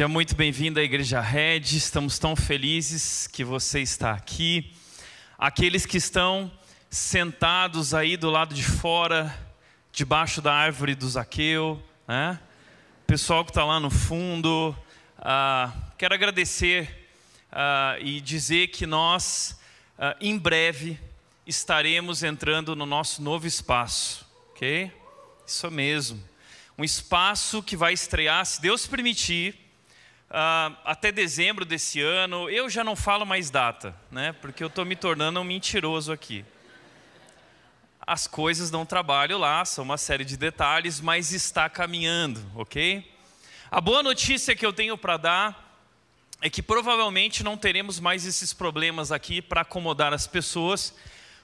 Seja muito bem-vindo à Igreja Red. Estamos tão felizes que você está aqui. Aqueles que estão sentados aí do lado de fora, debaixo da árvore do Zaqueu, né? Pessoal que está lá no fundo. Ah, quero agradecer ah, e dizer que nós, ah, em breve, estaremos entrando no nosso novo espaço, ok? Isso mesmo um espaço que vai estrear, se Deus permitir, uh, até dezembro desse ano. Eu já não falo mais data, né? Porque eu estou me tornando um mentiroso aqui. As coisas dão trabalho lá, são uma série de detalhes, mas está caminhando, ok? A boa notícia que eu tenho para dar é que provavelmente não teremos mais esses problemas aqui para acomodar as pessoas,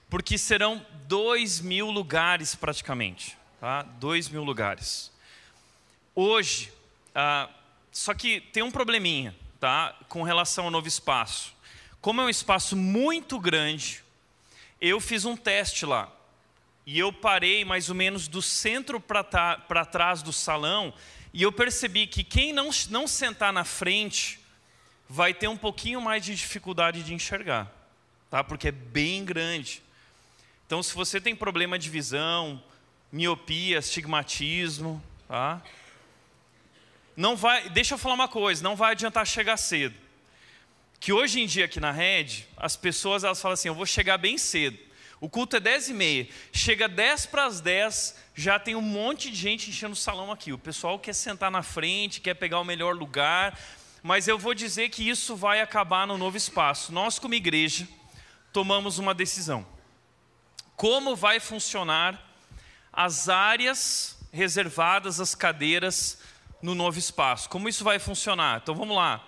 porque serão dois mil lugares praticamente, tá? Dois mil lugares. Hoje, ah, só que tem um probleminha, tá? Com relação ao novo espaço. Como é um espaço muito grande, eu fiz um teste lá. E eu parei mais ou menos do centro para trás do salão. E eu percebi que quem não, não sentar na frente vai ter um pouquinho mais de dificuldade de enxergar, tá? Porque é bem grande. Então, se você tem problema de visão, miopia, astigmatismo, tá? Não vai, deixa eu falar uma coisa, não vai adiantar chegar cedo. Que hoje em dia aqui na rede, as pessoas elas falam assim, eu vou chegar bem cedo. O culto é 10 e meia. Chega 10 para as 10, já tem um monte de gente enchendo o salão aqui. O pessoal quer sentar na frente, quer pegar o melhor lugar. Mas eu vou dizer que isso vai acabar no novo espaço. Nós, como igreja, tomamos uma decisão. Como vai funcionar as áreas reservadas, as cadeiras no novo espaço. Como isso vai funcionar? Então vamos lá.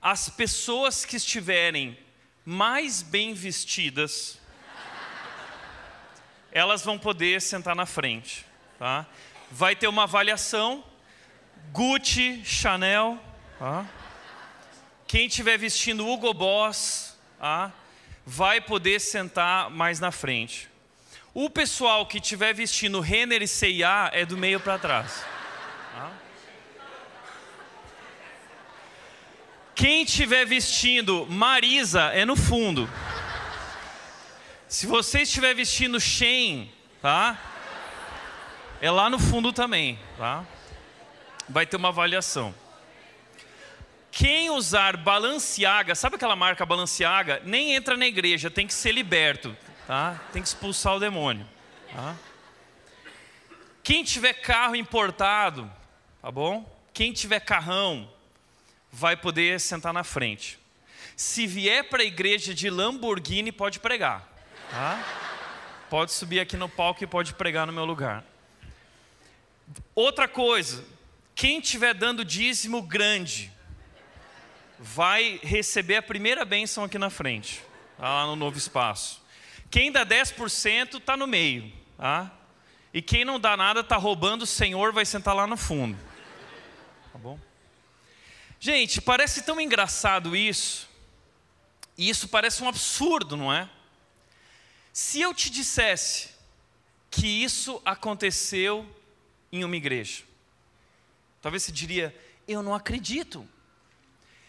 As pessoas que estiverem mais bem vestidas, elas vão poder sentar na frente. Tá? Vai ter uma avaliação, Gucci, Chanel. Tá? Quem estiver vestindo Hugo Boss, tá? vai poder sentar mais na frente. O pessoal que estiver vestindo Renner e C&A é do meio para trás. Quem estiver vestindo Marisa é no fundo. Se você estiver vestindo Shein, tá? É lá no fundo também, tá? Vai ter uma avaliação. Quem usar Balenciaga, sabe aquela marca Balenciaga? Nem entra na igreja, tem que ser liberto, tá? Tem que expulsar o demônio, tá? Quem tiver carro importado, tá bom? Quem tiver carrão, vai poder sentar na frente. Se vier para a igreja de Lamborghini, pode pregar. Tá? Pode subir aqui no palco e pode pregar no meu lugar. Outra coisa, quem estiver dando dízimo grande, vai receber a primeira bênção aqui na frente, tá? lá no novo espaço. Quem dá 10% está no meio. Tá? E quem não dá nada está roubando o Senhor, vai sentar lá no fundo. Tá bom? Gente, parece tão engraçado isso, e isso parece um absurdo, não é? Se eu te dissesse que isso aconteceu em uma igreja, talvez você diria, eu não acredito.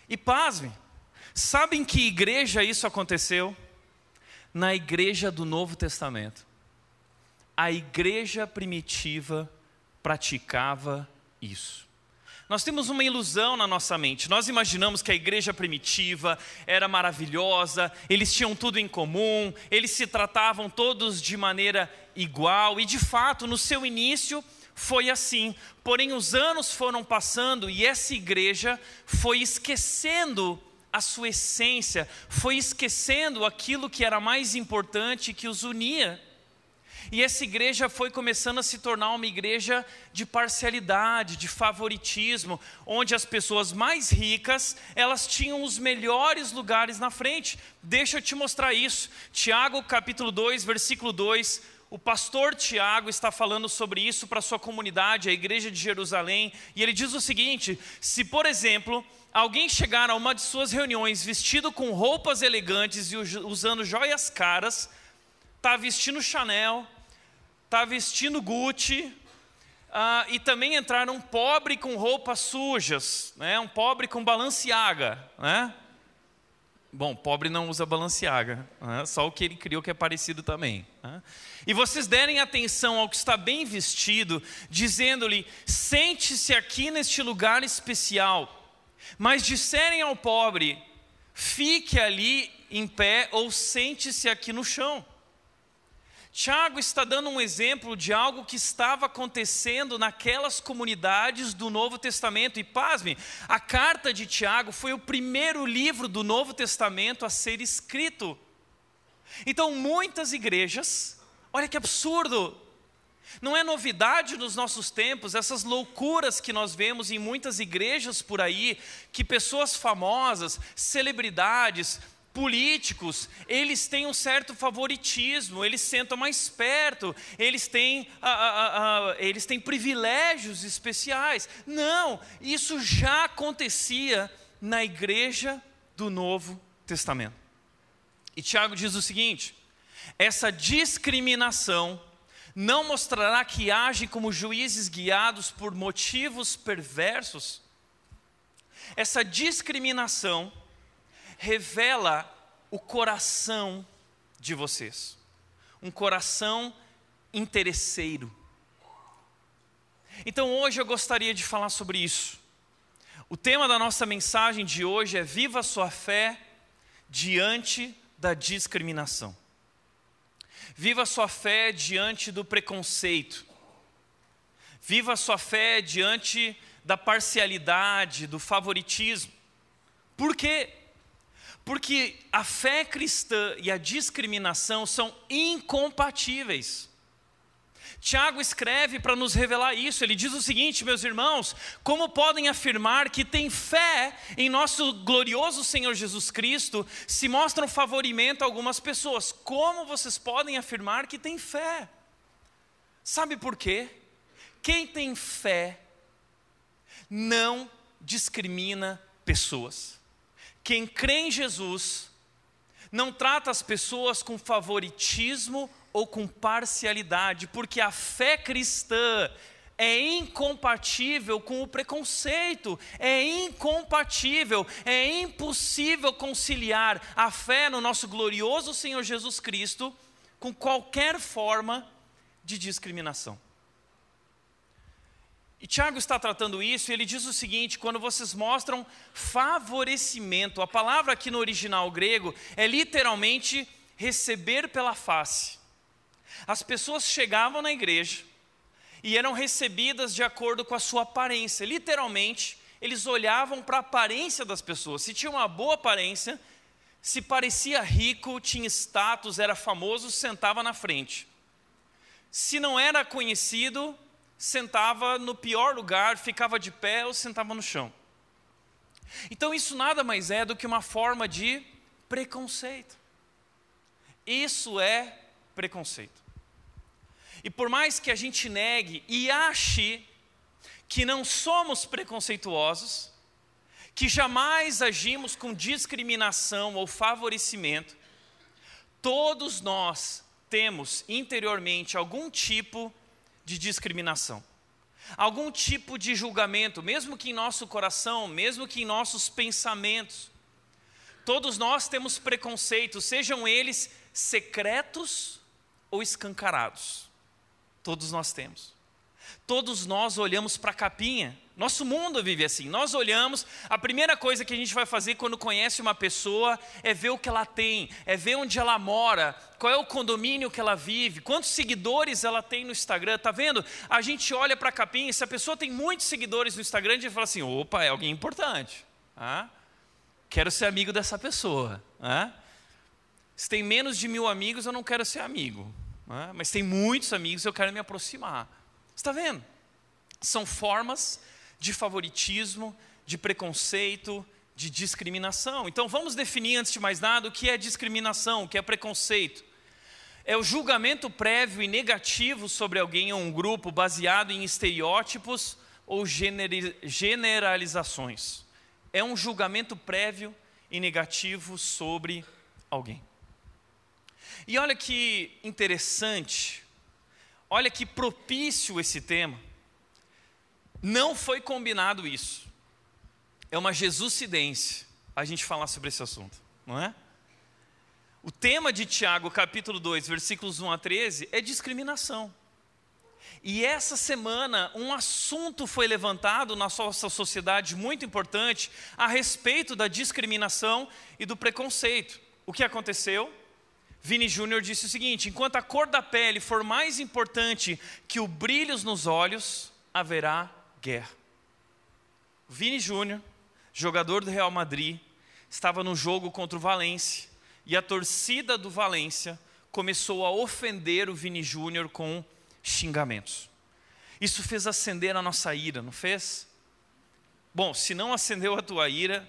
E pasme, sabem que igreja isso aconteceu? Na igreja do Novo Testamento. a igreja primitiva praticava isso. Nós temos uma ilusão na nossa mente. Nós imaginamos que a igreja primitiva era maravilhosa, eles tinham tudo em comum, eles se tratavam todos de maneira igual, e de fato, no seu início foi assim. Porém, os anos foram passando e essa igreja foi esquecendo a sua essência, foi esquecendo aquilo que era mais importante que os unia. E essa igreja foi começando a se tornar uma igreja de parcialidade, de favoritismo, onde as pessoas mais ricas, elas tinham os melhores lugares na frente. Deixa eu te mostrar isso. Tiago capítulo 2, versículo 2, o pastor Tiago está falando sobre isso para sua comunidade, a igreja de Jerusalém, e ele diz o seguinte: se, por exemplo, alguém chegar a uma de suas reuniões vestido com roupas elegantes e usando joias caras, está vestindo Chanel, está vestindo Gucci, uh, e também entrar um pobre com roupas sujas, né? um pobre com Balenciaga. Né? Bom, pobre não usa Balenciaga, né? só o que ele criou que é parecido também. Né? E vocês derem atenção ao que está bem vestido, dizendo-lhe: sente-se aqui neste lugar especial. Mas disserem ao pobre: fique ali em pé ou sente-se aqui no chão. Tiago está dando um exemplo de algo que estava acontecendo naquelas comunidades do Novo Testamento. E pasme, a carta de Tiago foi o primeiro livro do Novo Testamento a ser escrito. Então, muitas igrejas, olha que absurdo, não é novidade nos nossos tempos essas loucuras que nós vemos em muitas igrejas por aí, que pessoas famosas, celebridades, políticos, eles têm um certo favoritismo, eles sentam mais perto, eles têm, ah, ah, ah, eles têm privilégios especiais. Não, isso já acontecia na igreja do Novo Testamento. E Tiago diz o seguinte: essa discriminação não mostrará que agem como juízes guiados por motivos perversos. Essa discriminação revela o coração de vocês. Um coração interesseiro. Então hoje eu gostaria de falar sobre isso. O tema da nossa mensagem de hoje é Viva sua fé diante da discriminação. Viva sua fé diante do preconceito. Viva sua fé diante da parcialidade, do favoritismo. Por quê? Porque a fé cristã e a discriminação são incompatíveis. Tiago escreve para nos revelar isso. Ele diz o seguinte, meus irmãos: como podem afirmar que têm fé em nosso glorioso Senhor Jesus Cristo se mostram favorimento a algumas pessoas? Como vocês podem afirmar que têm fé? Sabe por quê? Quem tem fé não discrimina pessoas. Quem crê em Jesus não trata as pessoas com favoritismo ou com parcialidade, porque a fé cristã é incompatível com o preconceito, é incompatível, é impossível conciliar a fé no nosso glorioso Senhor Jesus Cristo com qualquer forma de discriminação. E Tiago está tratando isso e ele diz o seguinte: quando vocês mostram favorecimento, a palavra aqui no original grego é literalmente receber pela face. As pessoas chegavam na igreja e eram recebidas de acordo com a sua aparência. Literalmente, eles olhavam para a aparência das pessoas. Se tinha uma boa aparência, se parecia rico, tinha status, era famoso, sentava na frente. Se não era conhecido, sentava no pior lugar, ficava de pé ou sentava no chão. Então isso nada mais é do que uma forma de preconceito. Isso é preconceito. E por mais que a gente negue e ache que não somos preconceituosos, que jamais agimos com discriminação ou favorecimento, todos nós temos interiormente algum tipo de de discriminação, algum tipo de julgamento, mesmo que em nosso coração, mesmo que em nossos pensamentos. Todos nós temos preconceitos, sejam eles secretos ou escancarados. Todos nós temos. Todos nós olhamos para a capinha. Nosso mundo vive assim. Nós olhamos, a primeira coisa que a gente vai fazer quando conhece uma pessoa é ver o que ela tem, é ver onde ela mora, qual é o condomínio que ela vive, quantos seguidores ela tem no Instagram. Tá vendo? A gente olha para a capinha, se a pessoa tem muitos seguidores no Instagram, a gente fala assim: opa, é alguém importante. Ah? Quero ser amigo dessa pessoa. Ah? Se tem menos de mil amigos, eu não quero ser amigo. Ah? Mas tem muitos amigos, eu quero me aproximar. Está vendo? São formas de favoritismo, de preconceito, de discriminação. Então vamos definir antes de mais nada o que é discriminação, o que é preconceito. É o julgamento prévio e negativo sobre alguém ou um grupo baseado em estereótipos ou generalizações. É um julgamento prévio e negativo sobre alguém. E olha que interessante, olha que propício esse tema. Não foi combinado isso. É uma Jesuscidência a gente falar sobre esse assunto, não é? O tema de Tiago, capítulo 2, versículos 1 a 13, é discriminação. E essa semana, um assunto foi levantado na nossa sociedade muito importante a respeito da discriminação e do preconceito. O que aconteceu? Vini Júnior disse o seguinte: enquanto a cor da pele for mais importante que o brilho nos olhos, haverá guerra. Vini Júnior, jogador do Real Madrid, estava no jogo contra o Valência e a torcida do Valência começou a ofender o Vini Júnior com xingamentos. Isso fez acender a nossa ira, não fez? Bom, se não acendeu a tua ira,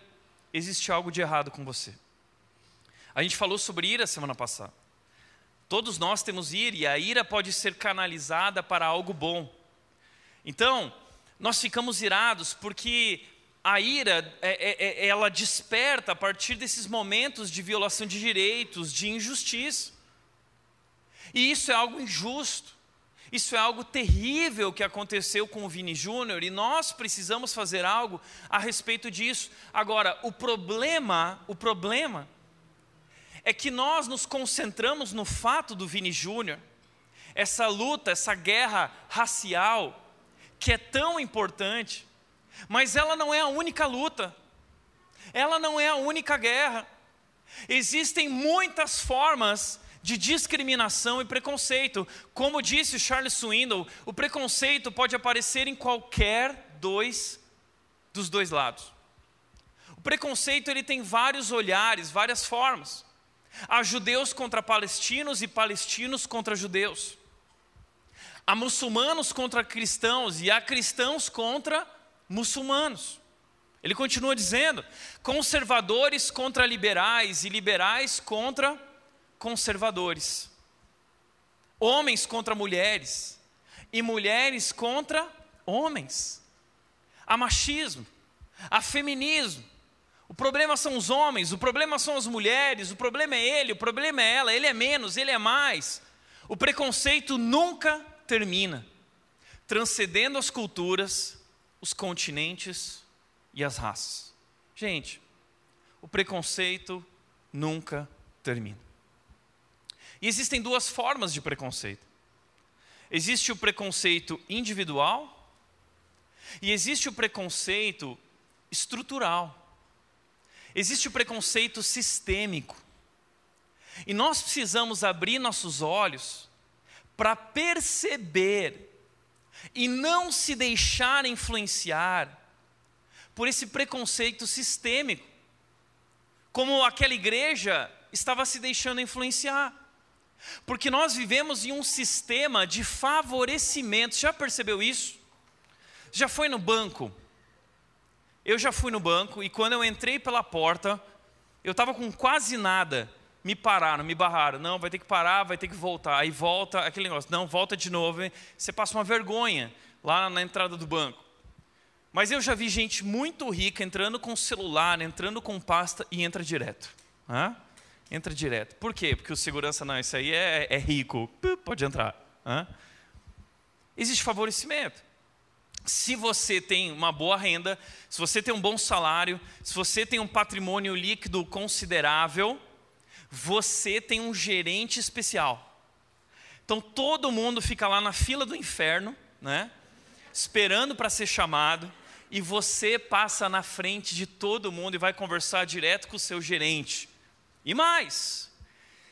existe algo de errado com você. A gente falou sobre ira semana passada. Todos nós temos ira e a ira pode ser canalizada para algo bom. Então, nós ficamos irados porque a ira, é, é, é, ela desperta a partir desses momentos de violação de direitos, de injustiça. E isso é algo injusto. Isso é algo terrível que aconteceu com o Vini Júnior e nós precisamos fazer algo a respeito disso. Agora, o problema, o problema é que nós nos concentramos no fato do Vini Júnior, essa luta, essa guerra racial, que é tão importante, mas ela não é a única luta, ela não é a única guerra. Existem muitas formas de discriminação e preconceito. Como disse Charles Swindoll, o preconceito pode aparecer em qualquer dois dos dois lados. O preconceito ele tem vários olhares, várias formas. Há judeus contra palestinos e palestinos contra judeus. Há muçulmanos contra cristãos e há cristãos contra muçulmanos. Ele continua dizendo: conservadores contra liberais e liberais contra conservadores. Homens contra mulheres e mulheres contra homens. Há machismo, há feminismo. O problema são os homens, o problema são as mulheres, o problema é ele, o problema é ela, ele é menos, ele é mais. O preconceito nunca termina, transcendendo as culturas, os continentes e as raças. Gente, o preconceito nunca termina. E existem duas formas de preconceito. Existe o preconceito individual e existe o preconceito estrutural. Existe o preconceito sistêmico. E nós precisamos abrir nossos olhos para perceber e não se deixar influenciar por esse preconceito sistêmico, como aquela igreja estava se deixando influenciar. Porque nós vivemos em um sistema de favorecimento. Já percebeu isso? Já foi no banco? Eu já fui no banco e quando eu entrei pela porta, eu estava com quase nada me pararam, me barraram. Não, vai ter que parar, vai ter que voltar. Aí volta aquele negócio. Não, volta de novo. Hein? Você passa uma vergonha lá na entrada do banco. Mas eu já vi gente muito rica entrando com celular, entrando com pasta e entra direto. Hã? Entra direto. Por quê? Porque o segurança, não, isso aí é, é rico. Pode entrar. Hã? Existe favorecimento. Se você tem uma boa renda, se você tem um bom salário, se você tem um patrimônio líquido considerável, você tem um gerente especial. Então todo mundo fica lá na fila do inferno, né? Esperando para ser chamado, e você passa na frente de todo mundo e vai conversar direto com o seu gerente. E mais,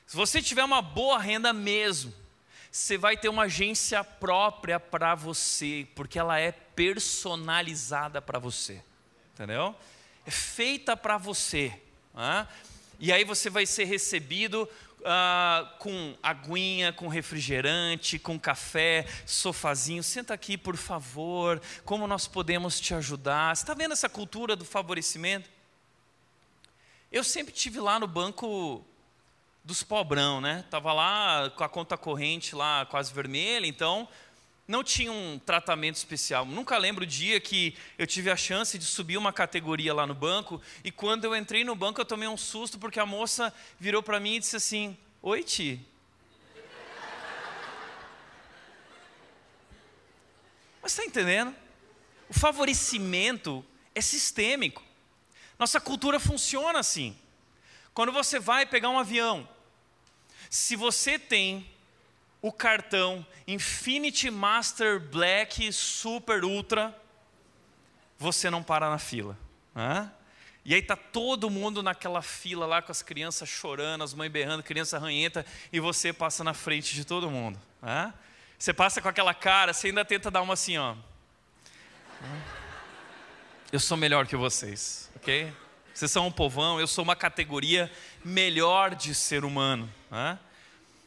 se você tiver uma boa renda mesmo, você vai ter uma agência própria para você, porque ela é personalizada para você, entendeu? É feita para você. Né? E aí você vai ser recebido uh, com aguinha, com refrigerante, com café, sofazinho. Senta aqui, por favor. Como nós podemos te ajudar? Você está vendo essa cultura do favorecimento? Eu sempre tive lá no banco dos pobrão, né? Tava lá com a conta corrente lá quase vermelha, então não tinha um tratamento especial. Nunca lembro o dia que eu tive a chance de subir uma categoria lá no banco e quando eu entrei no banco eu tomei um susto porque a moça virou para mim e disse assim: "Oi, Ti". Mas está entendendo? O favorecimento é sistêmico. Nossa cultura funciona assim. Quando você vai pegar um avião, se você tem o cartão Infinity Master Black Super Ultra, você não para na fila. Né? E aí tá todo mundo naquela fila lá com as crianças chorando, as mães berrando, criança ranhenta, e você passa na frente de todo mundo. Né? Você passa com aquela cara, você ainda tenta dar uma assim, ó. Eu sou melhor que vocês, ok? Vocês são um povão, eu sou uma categoria melhor de ser humano. Né?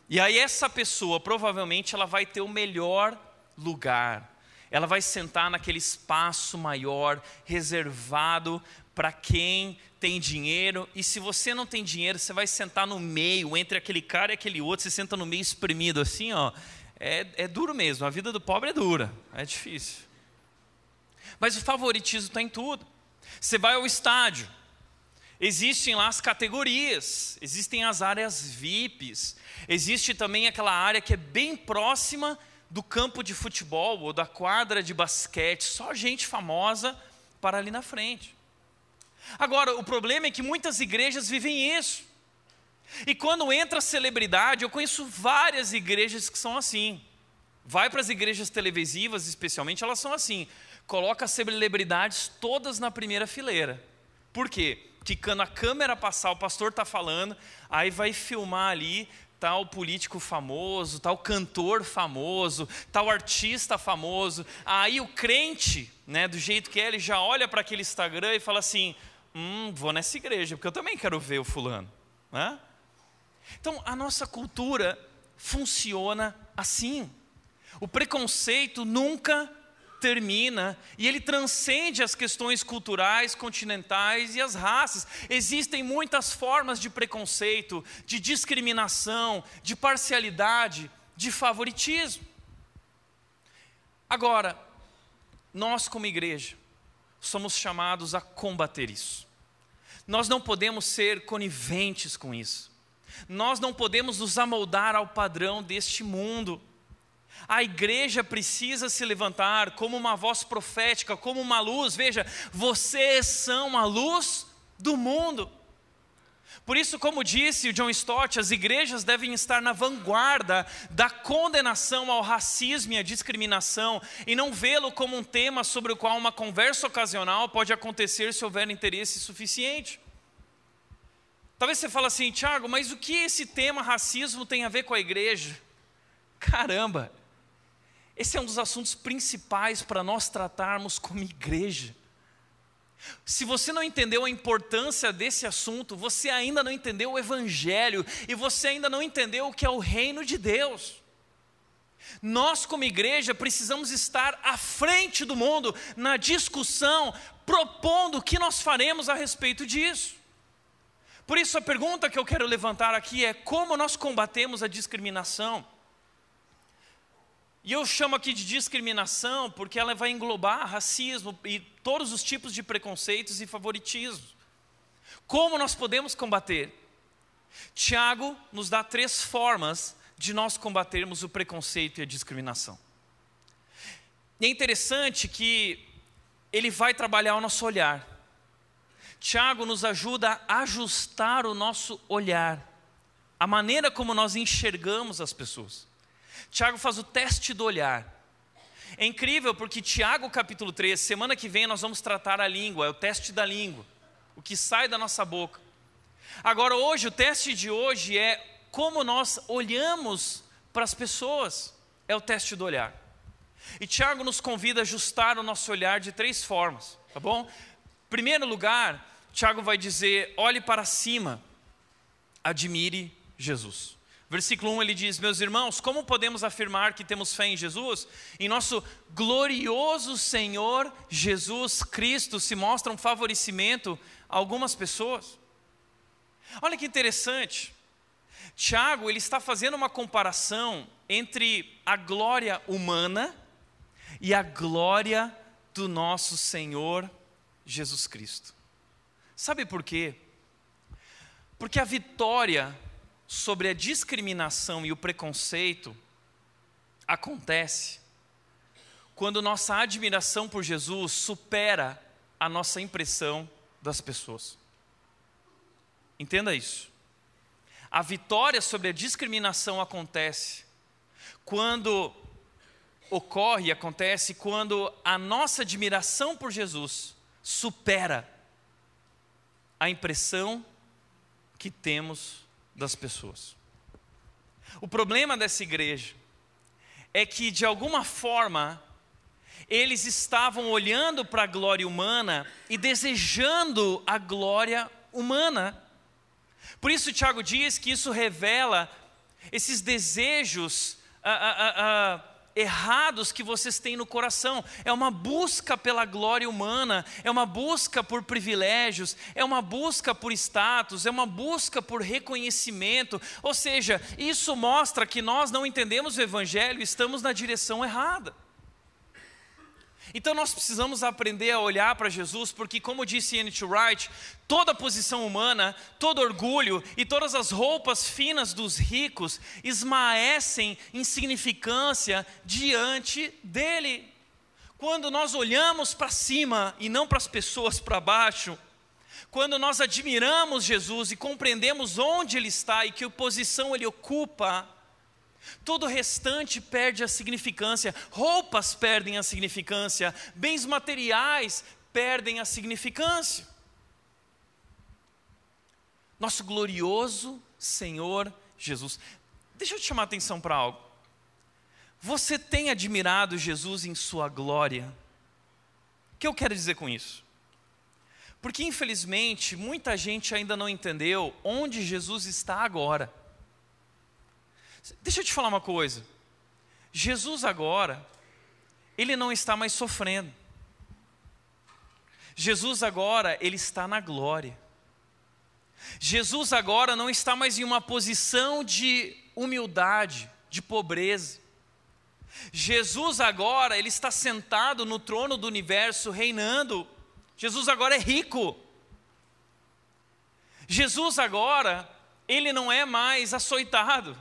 E aí essa pessoa provavelmente ela vai ter o melhor lugar. Ela vai sentar naquele espaço maior, reservado para quem tem dinheiro. E se você não tem dinheiro, você vai sentar no meio, entre aquele cara e aquele outro, você senta no meio espremido assim, ó. É, é duro mesmo, a vida do pobre é dura, é difícil. Mas o favoritismo está em tudo. Você vai ao estádio, Existem lá as categorias, existem as áreas VIPs, existe também aquela área que é bem próxima do campo de futebol ou da quadra de basquete, só gente famosa para ali na frente. Agora, o problema é que muitas igrejas vivem isso. E quando entra celebridade, eu conheço várias igrejas que são assim. Vai para as igrejas televisivas, especialmente, elas são assim. Coloca as celebridades todas na primeira fileira. Por quê? Quando a câmera passar, o pastor está falando, aí vai filmar ali tal político famoso, tal cantor famoso, tal artista famoso. Aí o crente, né, do jeito que é, ele já olha para aquele Instagram e fala assim: hum, vou nessa igreja, porque eu também quero ver o fulano. Né? Então a nossa cultura funciona assim. O preconceito nunca termina e ele transcende as questões culturais, continentais e as raças. Existem muitas formas de preconceito, de discriminação, de parcialidade, de favoritismo. Agora, nós como igreja somos chamados a combater isso. Nós não podemos ser coniventes com isso. Nós não podemos nos amoldar ao padrão deste mundo. A igreja precisa se levantar como uma voz profética, como uma luz. Veja, vocês são a luz do mundo. Por isso, como disse o John Stott, as igrejas devem estar na vanguarda da condenação ao racismo e à discriminação e não vê-lo como um tema sobre o qual uma conversa ocasional pode acontecer se houver interesse suficiente. Talvez você fale assim, Tiago, mas o que esse tema racismo tem a ver com a igreja? Caramba, esse é um dos assuntos principais para nós tratarmos como igreja. Se você não entendeu a importância desse assunto, você ainda não entendeu o Evangelho e você ainda não entendeu o que é o reino de Deus. Nós, como igreja, precisamos estar à frente do mundo na discussão, propondo o que nós faremos a respeito disso. Por isso, a pergunta que eu quero levantar aqui é: como nós combatemos a discriminação? E eu chamo aqui de discriminação porque ela vai englobar racismo e todos os tipos de preconceitos e favoritismos. Como nós podemos combater? Tiago nos dá três formas de nós combatermos o preconceito e a discriminação. E é interessante que ele vai trabalhar o nosso olhar. Tiago nos ajuda a ajustar o nosso olhar, a maneira como nós enxergamos as pessoas. Tiago faz o teste do olhar. É incrível porque Tiago capítulo 3, semana que vem nós vamos tratar a língua, é o teste da língua, o que sai da nossa boca. Agora hoje, o teste de hoje é como nós olhamos para as pessoas, é o teste do olhar. E Tiago nos convida a ajustar o nosso olhar de três formas, tá bom? Primeiro lugar, Tiago vai dizer: olhe para cima, admire Jesus. Versículo 1 ele diz: Meus irmãos, como podemos afirmar que temos fé em Jesus? Em nosso glorioso Senhor Jesus Cristo se mostra um favorecimento a algumas pessoas. Olha que interessante. Tiago ele está fazendo uma comparação entre a glória humana e a glória do nosso Senhor Jesus Cristo. Sabe por quê? Porque a vitória sobre a discriminação e o preconceito acontece quando nossa admiração por Jesus supera a nossa impressão das pessoas. Entenda isso. A vitória sobre a discriminação acontece quando ocorre, acontece quando a nossa admiração por Jesus supera a impressão que temos das pessoas. O problema dessa igreja é que, de alguma forma, eles estavam olhando para a glória humana e desejando a glória humana. Por isso, Tiago diz que isso revela esses desejos. Ah, ah, ah, errados que vocês têm no coração. É uma busca pela glória humana, é uma busca por privilégios, é uma busca por status, é uma busca por reconhecimento. Ou seja, isso mostra que nós não entendemos o Evangelho e estamos na direção errada. Então nós precisamos aprender a olhar para Jesus, porque, como disse N.T. Wright, toda posição humana, todo orgulho e todas as roupas finas dos ricos esmaecem insignificância diante dele. Quando nós olhamos para cima e não para as pessoas para baixo, quando nós admiramos Jesus e compreendemos onde Ele está e que posição Ele ocupa, Todo o restante perde a significância, roupas perdem a significância, bens materiais perdem a significância. Nosso glorioso Senhor Jesus. Deixa eu te chamar a atenção para algo. Você tem admirado Jesus em sua glória? O que eu quero dizer com isso? Porque infelizmente muita gente ainda não entendeu onde Jesus está agora. Deixa eu te falar uma coisa. Jesus agora, ele não está mais sofrendo. Jesus agora, ele está na glória. Jesus agora não está mais em uma posição de humildade, de pobreza. Jesus agora, ele está sentado no trono do universo, reinando. Jesus agora é rico. Jesus agora, ele não é mais açoitado.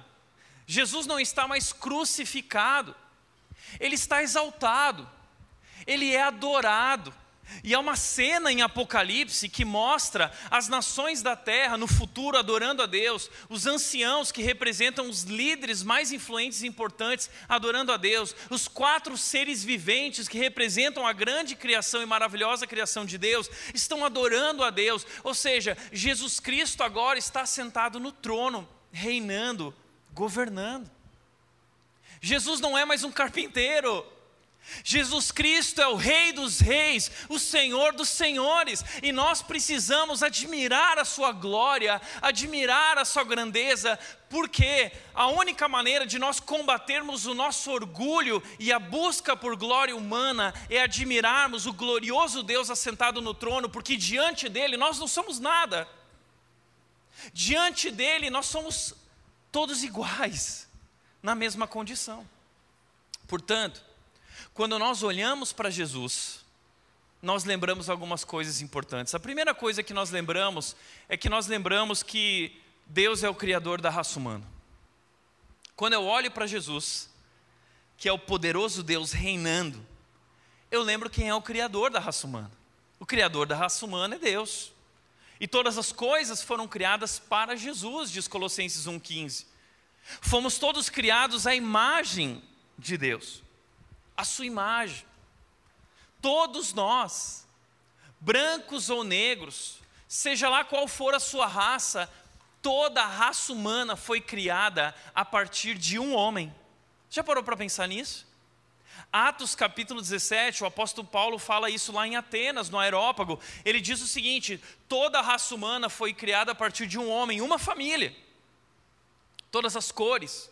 Jesus não está mais crucificado, ele está exaltado, ele é adorado. E há uma cena em Apocalipse que mostra as nações da terra no futuro adorando a Deus, os anciãos que representam os líderes mais influentes e importantes adorando a Deus, os quatro seres viventes que representam a grande criação e maravilhosa criação de Deus, estão adorando a Deus. Ou seja, Jesus Cristo agora está sentado no trono, reinando governando. Jesus não é mais um carpinteiro. Jesus Cristo é o Rei dos Reis, o Senhor dos Senhores, e nós precisamos admirar a Sua glória, admirar a Sua grandeza, porque a única maneira de nós combatermos o nosso orgulho e a busca por glória humana é admirarmos o glorioso Deus assentado no trono, porque diante dele nós não somos nada, diante dele nós somos todos iguais, na mesma condição. Portanto, quando nós olhamos para Jesus, nós lembramos algumas coisas importantes. A primeira coisa que nós lembramos é que nós lembramos que Deus é o Criador da raça humana. Quando eu olho para Jesus, que é o poderoso Deus reinando, eu lembro quem é o Criador da raça humana. O Criador da raça humana é Deus. E todas as coisas foram criadas para Jesus, diz Colossenses 1,15. Fomos todos criados à imagem de Deus, a sua imagem. Todos nós, brancos ou negros, seja lá qual for a sua raça, toda a raça humana foi criada a partir de um homem. Já parou para pensar nisso? Atos capítulo 17, o apóstolo Paulo fala isso lá em Atenas, no Aerópago. Ele diz o seguinte: toda a raça humana foi criada a partir de um homem, uma família. Todas as cores,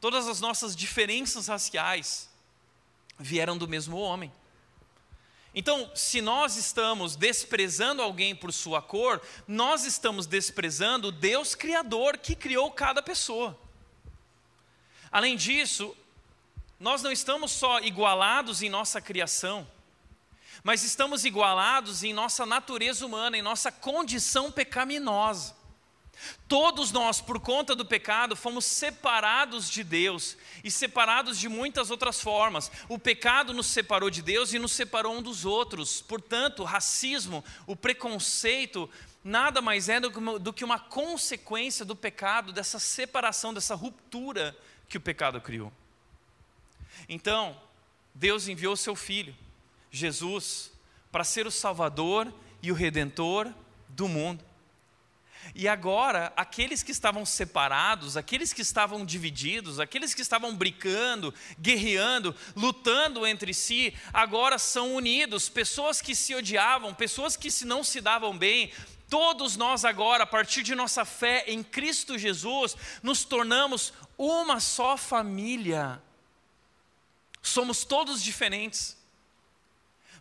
todas as nossas diferenças raciais vieram do mesmo homem. Então, se nós estamos desprezando alguém por sua cor, nós estamos desprezando Deus Criador que criou cada pessoa. Além disso, nós não estamos só igualados em nossa criação, mas estamos igualados em nossa natureza humana, em nossa condição pecaminosa. Todos nós, por conta do pecado, fomos separados de Deus e separados de muitas outras formas. O pecado nos separou de Deus e nos separou um dos outros. Portanto, o racismo, o preconceito, nada mais é do que uma consequência do pecado, dessa separação, dessa ruptura que o pecado criou. Então, Deus enviou seu filho, Jesus, para ser o Salvador e o Redentor do mundo. E agora, aqueles que estavam separados, aqueles que estavam divididos, aqueles que estavam brincando, guerreando, lutando entre si, agora são unidos. Pessoas que se odiavam, pessoas que se não se davam bem, todos nós agora, a partir de nossa fé em Cristo Jesus, nos tornamos uma só família. Somos todos diferentes,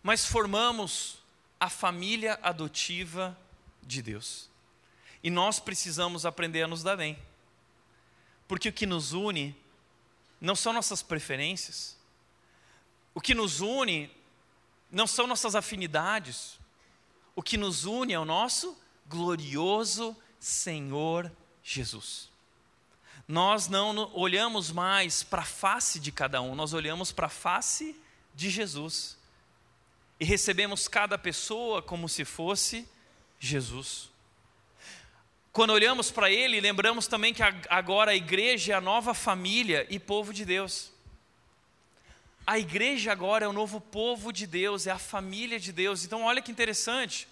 mas formamos a família adotiva de Deus. E nós precisamos aprender a nos dar bem. Porque o que nos une não são nossas preferências, o que nos une não são nossas afinidades, o que nos une é o nosso glorioso Senhor Jesus. Nós não olhamos mais para a face de cada um, nós olhamos para a face de Jesus. E recebemos cada pessoa como se fosse Jesus. Quando olhamos para Ele, lembramos também que agora a igreja é a nova família e povo de Deus. A igreja agora é o novo povo de Deus, é a família de Deus. Então, olha que interessante.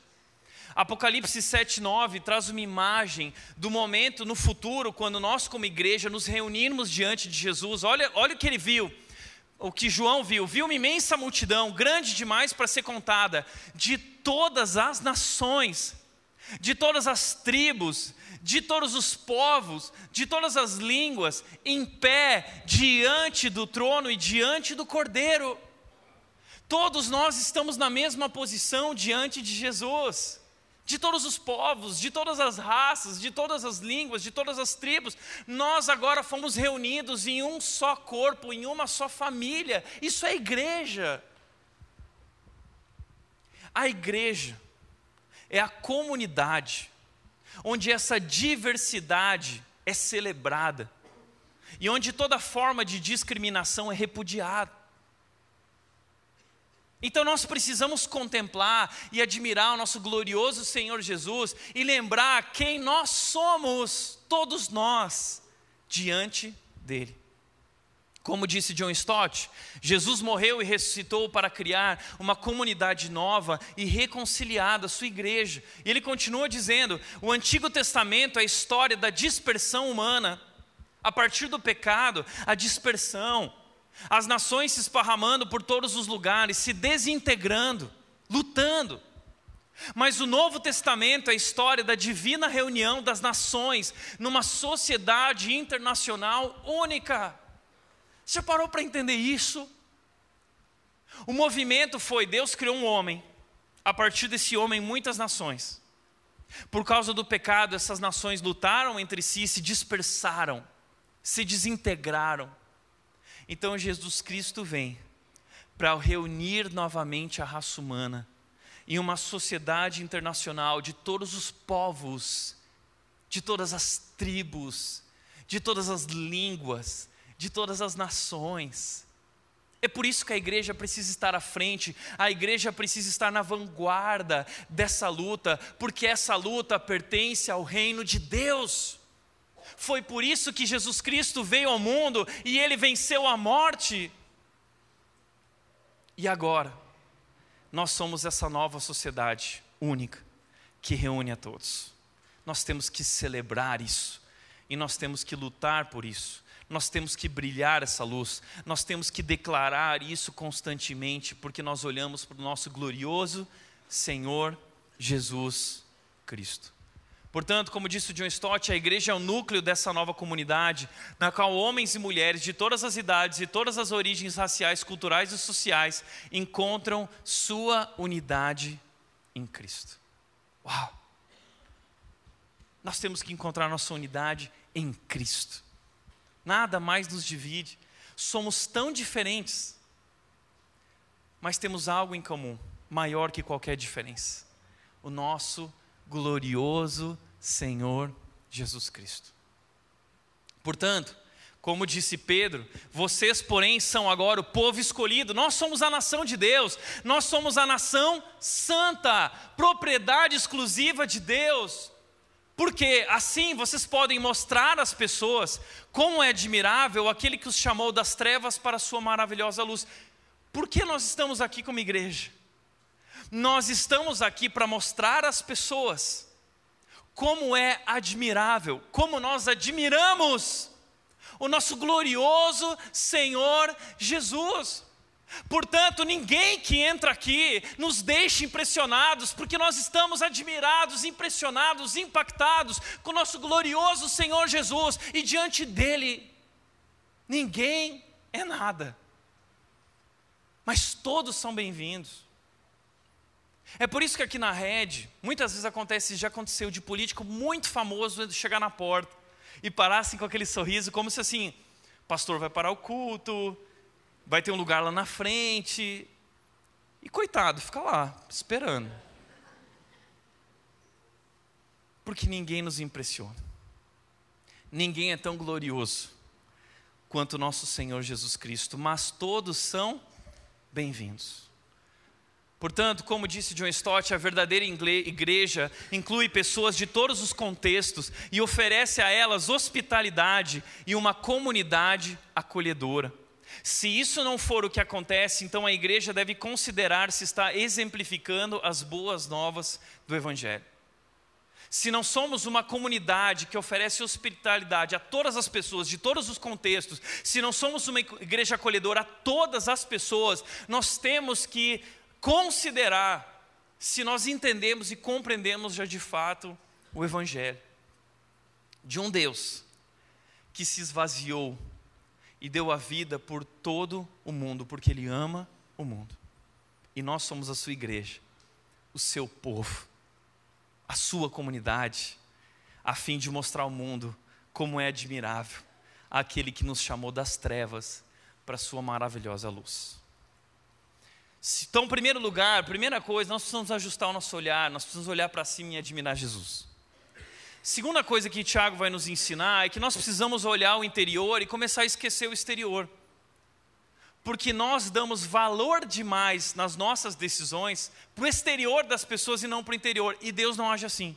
Apocalipse 7,9 traz uma imagem do momento no futuro, quando nós, como igreja, nos reunirmos diante de Jesus. Olha, olha o que ele viu, o que João viu: viu uma imensa multidão, grande demais para ser contada, de todas as nações de todas as tribos, de todos os povos, de todas as línguas, em pé diante do trono e diante do Cordeiro. Todos nós estamos na mesma posição diante de Jesus. De todos os povos, de todas as raças, de todas as línguas, de todas as tribos, nós agora fomos reunidos em um só corpo, em uma só família. Isso é igreja. A igreja é a comunidade onde essa diversidade é celebrada e onde toda forma de discriminação é repudiada. Então nós precisamos contemplar e admirar o nosso glorioso Senhor Jesus e lembrar quem nós somos, todos nós, diante dele. Como disse John Stott, Jesus morreu e ressuscitou para criar uma comunidade nova e reconciliada, sua igreja. E ele continua dizendo: o Antigo Testamento é a história da dispersão humana. A partir do pecado, a dispersão, as nações se esparramando por todos os lugares, se desintegrando, lutando. Mas o Novo Testamento é a história da divina reunião das nações numa sociedade internacional única. Você parou para entender isso? O movimento foi: Deus criou um homem, a partir desse homem, muitas nações. Por causa do pecado, essas nações lutaram entre si, se dispersaram, se desintegraram. Então Jesus Cristo vem para reunir novamente a raça humana em uma sociedade internacional de todos os povos, de todas as tribos, de todas as línguas, de todas as nações. É por isso que a igreja precisa estar à frente, a igreja precisa estar na vanguarda dessa luta, porque essa luta pertence ao reino de Deus. Foi por isso que Jesus Cristo veio ao mundo e ele venceu a morte. E agora, nós somos essa nova sociedade única que reúne a todos. Nós temos que celebrar isso e nós temos que lutar por isso. Nós temos que brilhar essa luz, nós temos que declarar isso constantemente, porque nós olhamos para o nosso glorioso Senhor Jesus Cristo. Portanto, como disse o John Stott, a igreja é o núcleo dessa nova comunidade, na qual homens e mulheres de todas as idades e todas as origens raciais, culturais e sociais encontram sua unidade em Cristo. Uau! Nós temos que encontrar nossa unidade em Cristo. Nada mais nos divide. Somos tão diferentes, mas temos algo em comum, maior que qualquer diferença: o nosso glorioso Senhor Jesus Cristo. Portanto, como disse Pedro, vocês, porém, são agora o povo escolhido, nós somos a nação de Deus, nós somos a nação santa, propriedade exclusiva de Deus. Porque assim vocês podem mostrar às pessoas como é admirável aquele que os chamou das trevas para a sua maravilhosa luz. Por que nós estamos aqui como igreja? Nós estamos aqui para mostrar às pessoas como é admirável, como nós admiramos o nosso glorioso Senhor Jesus. Portanto, ninguém que entra aqui nos deixe impressionados, porque nós estamos admirados, impressionados, impactados com o nosso glorioso Senhor Jesus, e diante dele, ninguém é nada, mas todos são bem-vindos. É por isso que aqui na rede, muitas vezes acontece, já aconteceu de político muito famoso chegar na porta e parar assim com aquele sorriso, como se assim, pastor vai parar o culto, vai ter um lugar lá na frente. E coitado, fica lá, esperando. Porque ninguém nos impressiona. Ninguém é tão glorioso quanto nosso Senhor Jesus Cristo, mas todos são bem-vindos. Portanto, como disse John Stott, a verdadeira igreja inclui pessoas de todos os contextos e oferece a elas hospitalidade e uma comunidade acolhedora. Se isso não for o que acontece, então a igreja deve considerar se está exemplificando as boas novas do Evangelho. Se não somos uma comunidade que oferece hospitalidade a todas as pessoas, de todos os contextos, se não somos uma igreja acolhedora a todas as pessoas, nós temos que considerar se nós entendemos e compreendemos já de fato o Evangelho de um Deus que se esvaziou e deu a vida por todo o mundo, porque Ele ama o mundo. E nós somos a sua igreja, o seu povo, a sua comunidade, a fim de mostrar ao mundo como é admirável aquele que nos chamou das trevas para a sua maravilhosa luz. Então, em primeiro lugar, primeira coisa, nós precisamos ajustar o nosso olhar, nós precisamos olhar para cima e admirar Jesus. Segunda coisa que Tiago vai nos ensinar é que nós precisamos olhar o interior e começar a esquecer o exterior. Porque nós damos valor demais nas nossas decisões para o exterior das pessoas e não para o interior. E Deus não age assim.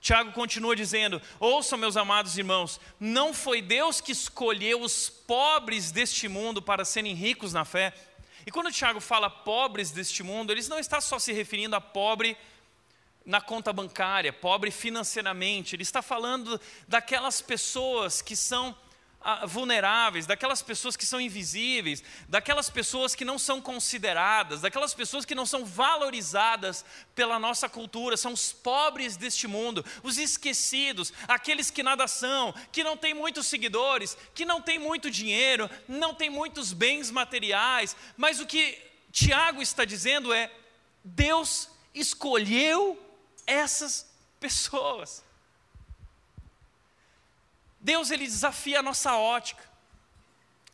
Tiago continua dizendo: Ouçam, meus amados irmãos, não foi Deus que escolheu os pobres deste mundo para serem ricos na fé. E quando Tiago fala pobres deste mundo, ele não está só se referindo a pobre na conta bancária, pobre financeiramente. Ele está falando daquelas pessoas que são vulneráveis, daquelas pessoas que são invisíveis, daquelas pessoas que não são consideradas, daquelas pessoas que não são valorizadas pela nossa cultura, são os pobres deste mundo, os esquecidos, aqueles que nada são, que não têm muitos seguidores, que não têm muito dinheiro, não têm muitos bens materiais, mas o que Tiago está dizendo é: Deus escolheu essas pessoas. Deus ele desafia a nossa ótica.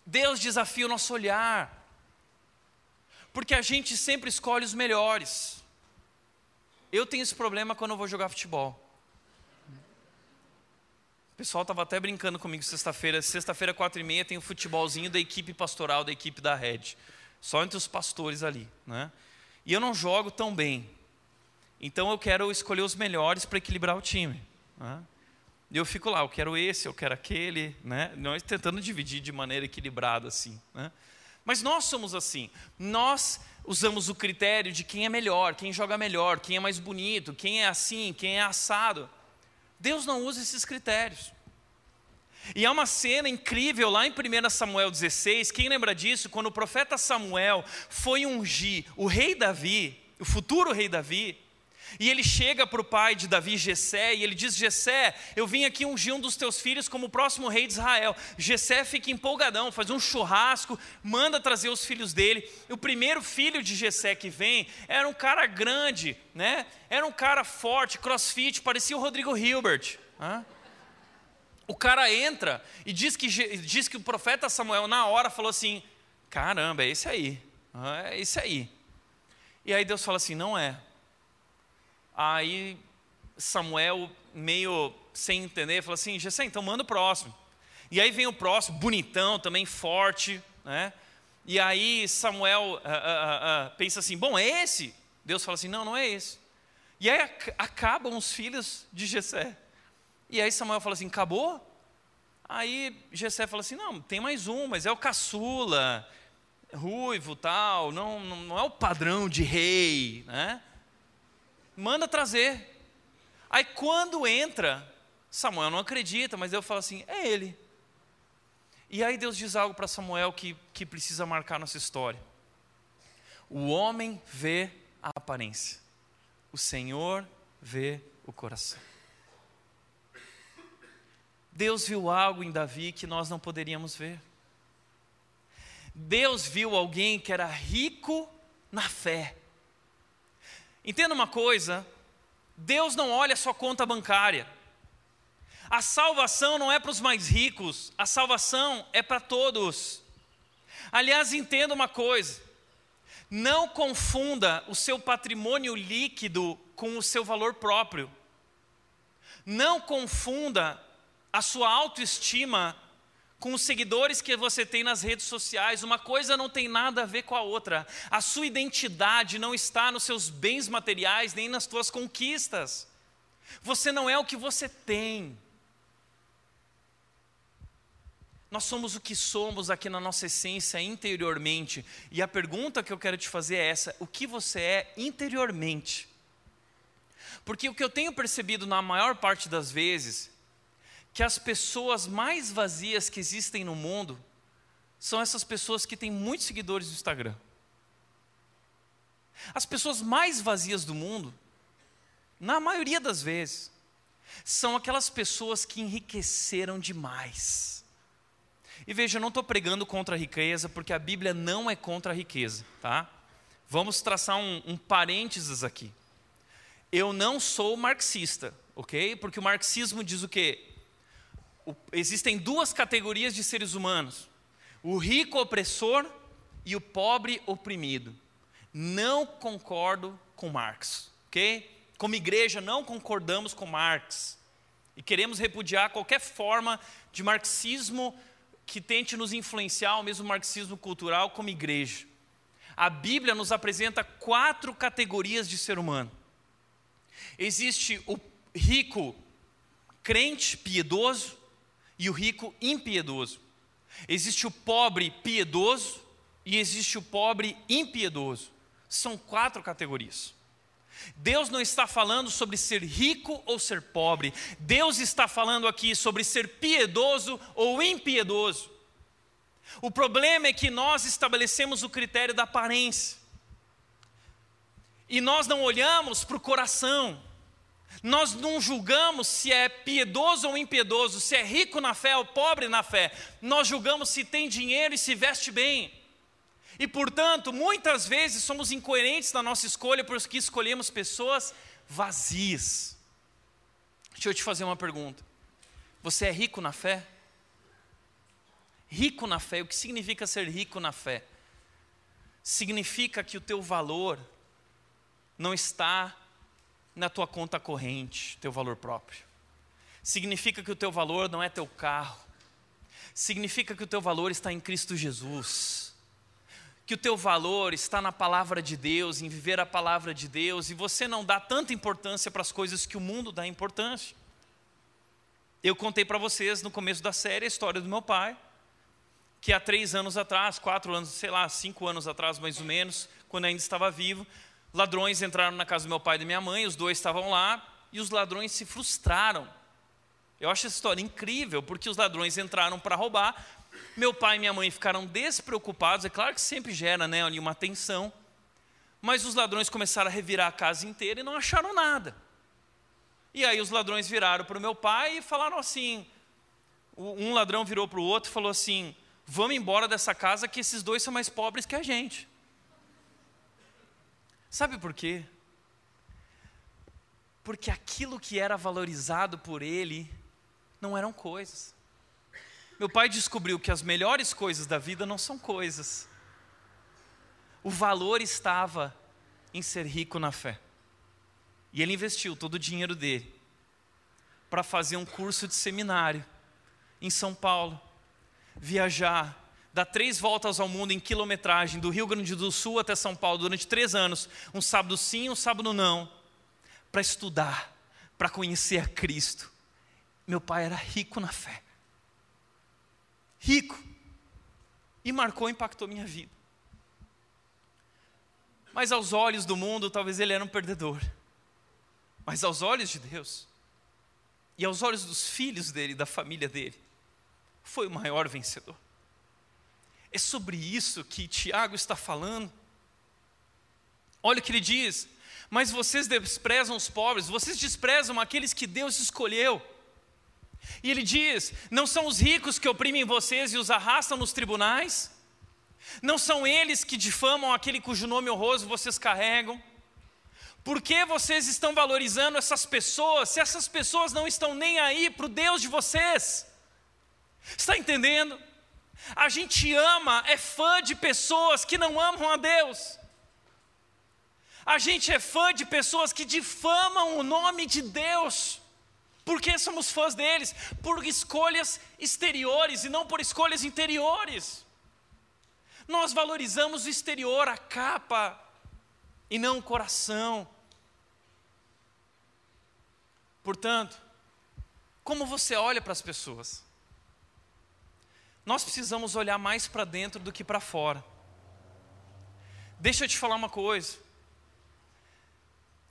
Deus desafia o nosso olhar. Porque a gente sempre escolhe os melhores. Eu tenho esse problema quando eu vou jogar futebol. O pessoal estava até brincando comigo sexta-feira. Sexta-feira, quatro e meia, tem o futebolzinho da equipe pastoral, da equipe da rede. Só entre os pastores ali. Né? E eu não jogo tão bem. Então eu quero escolher os melhores para equilibrar o time. Né? E eu fico lá, eu quero esse, eu quero aquele, né? Nós tentando dividir de maneira equilibrada assim, né? Mas nós somos assim. Nós usamos o critério de quem é melhor, quem joga melhor, quem é mais bonito, quem é assim, quem é assado. Deus não usa esses critérios. E há uma cena incrível lá em 1 Samuel 16, quem lembra disso? Quando o profeta Samuel foi ungir o rei Davi, o futuro rei Davi, e ele chega para o pai de Davi, Jessé, e ele diz: Jessé, eu vim aqui ungir um dos teus filhos como o próximo rei de Israel. Jessé fica empolgadão, faz um churrasco, manda trazer os filhos dele. O primeiro filho de Jessé que vem era um cara grande, né? Era um cara forte, crossfit, parecia o Rodrigo Hilbert. O cara entra e diz que, diz que o profeta Samuel, na hora, falou assim: Caramba, é esse aí, é esse aí. E aí Deus fala assim: Não é Aí Samuel, meio sem entender, falou assim: Gessé, então manda o próximo. E aí vem o próximo, bonitão, também forte, né? E aí Samuel uh, uh, uh, pensa assim: bom, é esse? Deus fala assim: não, não é esse. E aí acabam os filhos de Jessé. E aí Samuel fala assim: acabou? Aí Jessé fala assim: não, tem mais um, mas é o caçula, ruivo, tal, não, não é o padrão de rei, né? Manda trazer. Aí quando entra, Samuel não acredita, mas eu falo assim: é ele. E aí Deus diz algo para Samuel que, que precisa marcar nossa história. O homem vê a aparência, o Senhor vê o coração. Deus viu algo em Davi que nós não poderíamos ver. Deus viu alguém que era rico na fé, Entenda uma coisa: Deus não olha sua conta bancária. A salvação não é para os mais ricos, a salvação é para todos. Aliás, entenda uma coisa: não confunda o seu patrimônio líquido com o seu valor próprio. Não confunda a sua autoestima com os seguidores que você tem nas redes sociais. Uma coisa não tem nada a ver com a outra. A sua identidade não está nos seus bens materiais nem nas suas conquistas. Você não é o que você tem. Nós somos o que somos aqui na nossa essência interiormente. E a pergunta que eu quero te fazer é essa: o que você é interiormente? Porque o que eu tenho percebido na maior parte das vezes que as pessoas mais vazias que existem no mundo são essas pessoas que têm muitos seguidores no Instagram. As pessoas mais vazias do mundo, na maioria das vezes, são aquelas pessoas que enriqueceram demais. E veja, eu não estou pregando contra a riqueza, porque a Bíblia não é contra a riqueza, tá? Vamos traçar um, um parênteses aqui. Eu não sou marxista, ok? Porque o marxismo diz o quê? Existem duas categorias de seres humanos: o rico opressor e o pobre oprimido. Não concordo com Marx, ok? Como igreja, não concordamos com Marx e queremos repudiar qualquer forma de marxismo que tente nos influenciar, o mesmo marxismo cultural, como igreja. A Bíblia nos apresenta quatro categorias de ser humano. Existe o rico crente, piedoso, e o rico impiedoso. Existe o pobre piedoso e existe o pobre impiedoso. São quatro categorias. Deus não está falando sobre ser rico ou ser pobre. Deus está falando aqui sobre ser piedoso ou impiedoso. O problema é que nós estabelecemos o critério da aparência. E nós não olhamos para o coração. Nós não julgamos se é piedoso ou impiedoso, se é rico na fé ou pobre na fé. Nós julgamos se tem dinheiro e se veste bem. E portanto, muitas vezes somos incoerentes na nossa escolha porque escolhemos pessoas vazias. Deixa eu te fazer uma pergunta. Você é rico na fé? Rico na fé, o que significa ser rico na fé? Significa que o teu valor não está na tua conta corrente, teu valor próprio. Significa que o teu valor não é teu carro. Significa que o teu valor está em Cristo Jesus. Que o teu valor está na palavra de Deus, em viver a palavra de Deus, e você não dá tanta importância para as coisas que o mundo dá importância. Eu contei para vocês no começo da série a história do meu pai, que há três anos atrás, quatro anos, sei lá, cinco anos atrás mais ou menos, quando ainda estava vivo, ladrões entraram na casa do meu pai e da minha mãe, os dois estavam lá, e os ladrões se frustraram. Eu acho essa história incrível, porque os ladrões entraram para roubar, meu pai e minha mãe ficaram despreocupados, é claro que sempre gera né, uma tensão, mas os ladrões começaram a revirar a casa inteira e não acharam nada. E aí os ladrões viraram para o meu pai e falaram assim: um ladrão virou para o outro e falou assim: vamos embora dessa casa que esses dois são mais pobres que a gente. Sabe por quê? Porque aquilo que era valorizado por ele não eram coisas. Meu pai descobriu que as melhores coisas da vida não são coisas. O valor estava em ser rico na fé. E ele investiu todo o dinheiro dele para fazer um curso de seminário em São Paulo, viajar, dar três voltas ao mundo em quilometragem, do Rio Grande do Sul até São Paulo, durante três anos, um sábado sim, um sábado não, para estudar, para conhecer a Cristo. Meu pai era rico na fé. Rico. E marcou, impactou minha vida. Mas aos olhos do mundo, talvez ele era um perdedor. Mas aos olhos de Deus, e aos olhos dos filhos dele, da família dele, foi o maior vencedor. É sobre isso que Tiago está falando. Olha o que ele diz: Mas vocês desprezam os pobres, vocês desprezam aqueles que Deus escolheu. E ele diz: Não são os ricos que oprimem vocês e os arrastam nos tribunais? Não são eles que difamam aquele cujo nome honroso vocês carregam? Por que vocês estão valorizando essas pessoas se essas pessoas não estão nem aí para o Deus de vocês? Está entendendo? A gente ama, é fã de pessoas que não amam a Deus. A gente é fã de pessoas que difamam o nome de Deus. Por que somos fãs deles? Por escolhas exteriores e não por escolhas interiores. Nós valorizamos o exterior, a capa, e não o coração. Portanto, como você olha para as pessoas? Nós precisamos olhar mais para dentro do que para fora. Deixa eu te falar uma coisa.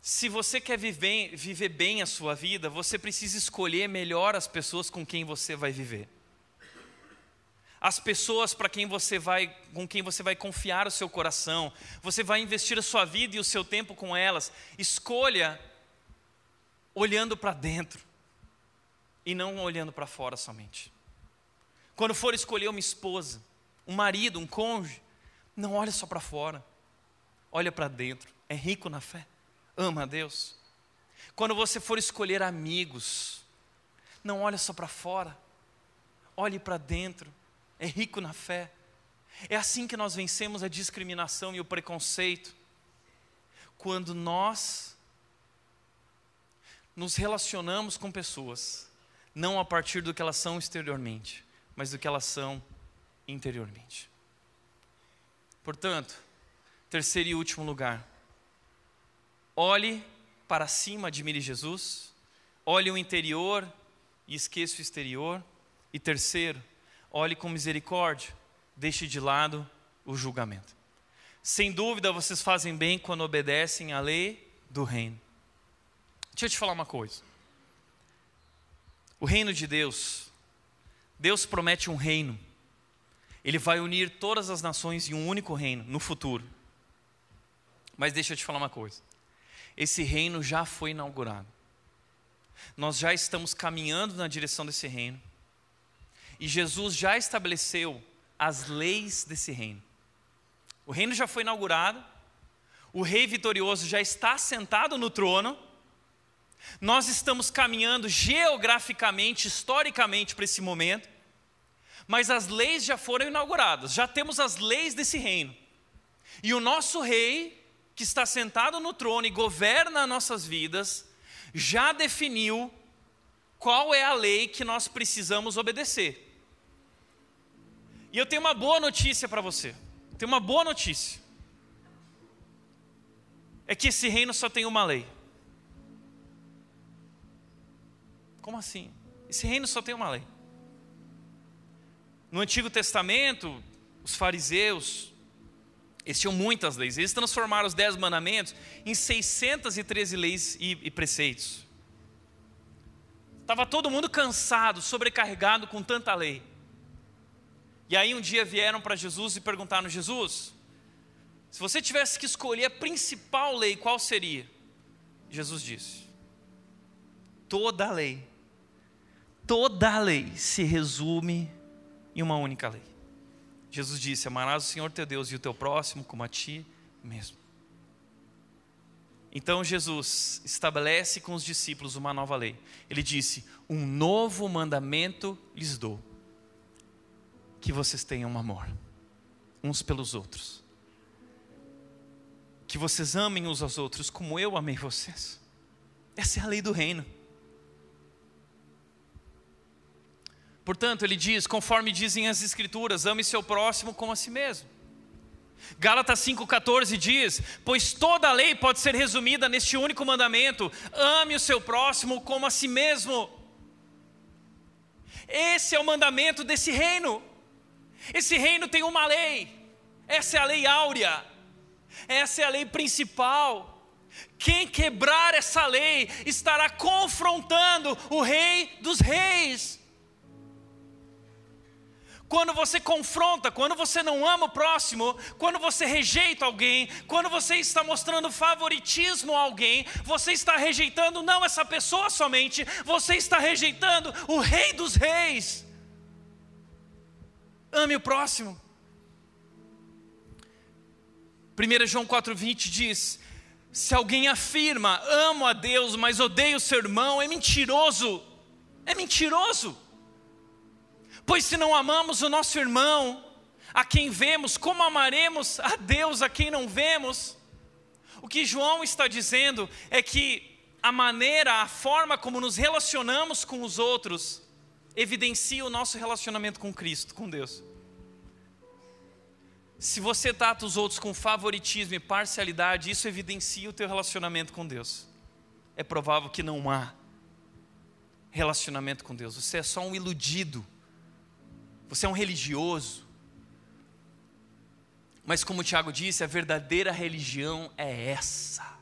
Se você quer viver, viver bem a sua vida, você precisa escolher melhor as pessoas com quem você vai viver as pessoas para quem você vai, com quem você vai confiar o seu coração. Você vai investir a sua vida e o seu tempo com elas. Escolha olhando para dentro e não olhando para fora somente. Quando for escolher uma esposa, um marido, um cônjuge, não olha só para fora. Olha para dentro. É rico na fé. Ama a Deus. Quando você for escolher amigos, não olha só para fora. Olhe para dentro é rico na fé. É assim que nós vencemos a discriminação e o preconceito. Quando nós nos relacionamos com pessoas, não a partir do que elas são exteriormente, mas do que elas são interiormente. Portanto, terceiro e último lugar, olhe para cima, admire Jesus, olhe o interior e esqueça o exterior. E terceiro, olhe com misericórdia, deixe de lado o julgamento. Sem dúvida, vocês fazem bem quando obedecem à lei do reino. Deixa eu te falar uma coisa. O reino de Deus, Deus promete um reino. Ele vai unir todas as nações em um único reino no futuro. Mas deixa eu te falar uma coisa. Esse reino já foi inaugurado. Nós já estamos caminhando na direção desse reino. E Jesus já estabeleceu as leis desse reino. O reino já foi inaugurado, o rei vitorioso já está sentado no trono, nós estamos caminhando geograficamente, historicamente para esse momento, mas as leis já foram inauguradas, já temos as leis desse reino. E o nosso rei, que está sentado no trono e governa nossas vidas, já definiu qual é a lei que nós precisamos obedecer. E eu tenho uma boa notícia para você. Tenho uma boa notícia. É que esse reino só tem uma lei. Como assim? Esse reino só tem uma lei. No Antigo Testamento, os fariseus, eles tinham muitas leis. Eles transformaram os dez mandamentos em 613 leis e, e preceitos. Estava todo mundo cansado, sobrecarregado com tanta lei. E aí um dia vieram para Jesus e perguntaram: Jesus, se você tivesse que escolher a principal lei, qual seria? Jesus disse: toda a lei, toda a lei se resume em uma única lei. Jesus disse: Amarás o Senhor teu Deus e o teu próximo como a ti mesmo. Então Jesus estabelece com os discípulos uma nova lei. Ele disse: Um novo mandamento lhes dou: que vocês tenham amor uns pelos outros. Que vocês amem uns aos outros como eu amei vocês. Essa é a lei do reino. Portanto, ele diz, conforme dizem as Escrituras, ame seu próximo como a si mesmo. Gálatas 5,14 diz: Pois toda a lei pode ser resumida neste único mandamento: ame o seu próximo como a si mesmo. Esse é o mandamento desse reino. Esse reino tem uma lei, essa é a lei áurea, essa é a lei principal. Quem quebrar essa lei estará confrontando o Rei dos Reis. Quando você confronta, quando você não ama o próximo, quando você rejeita alguém, quando você está mostrando favoritismo a alguém, você está rejeitando não essa pessoa somente, você está rejeitando o Rei dos Reis. Ame o próximo. 1 João 4,20 diz: Se alguém afirma, amo a Deus, mas odeio o seu irmão, é mentiroso. É mentiroso. Pois se não amamos o nosso irmão, a quem vemos, como amaremos a Deus a quem não vemos? O que João está dizendo é que a maneira, a forma como nos relacionamos com os outros, evidencia o nosso relacionamento com Cristo, com Deus. Se você trata os outros com favoritismo e parcialidade, isso evidencia o teu relacionamento com Deus. É provável que não há relacionamento com Deus. Você é só um iludido você é um religioso. Mas como o Tiago disse, a verdadeira religião é essa.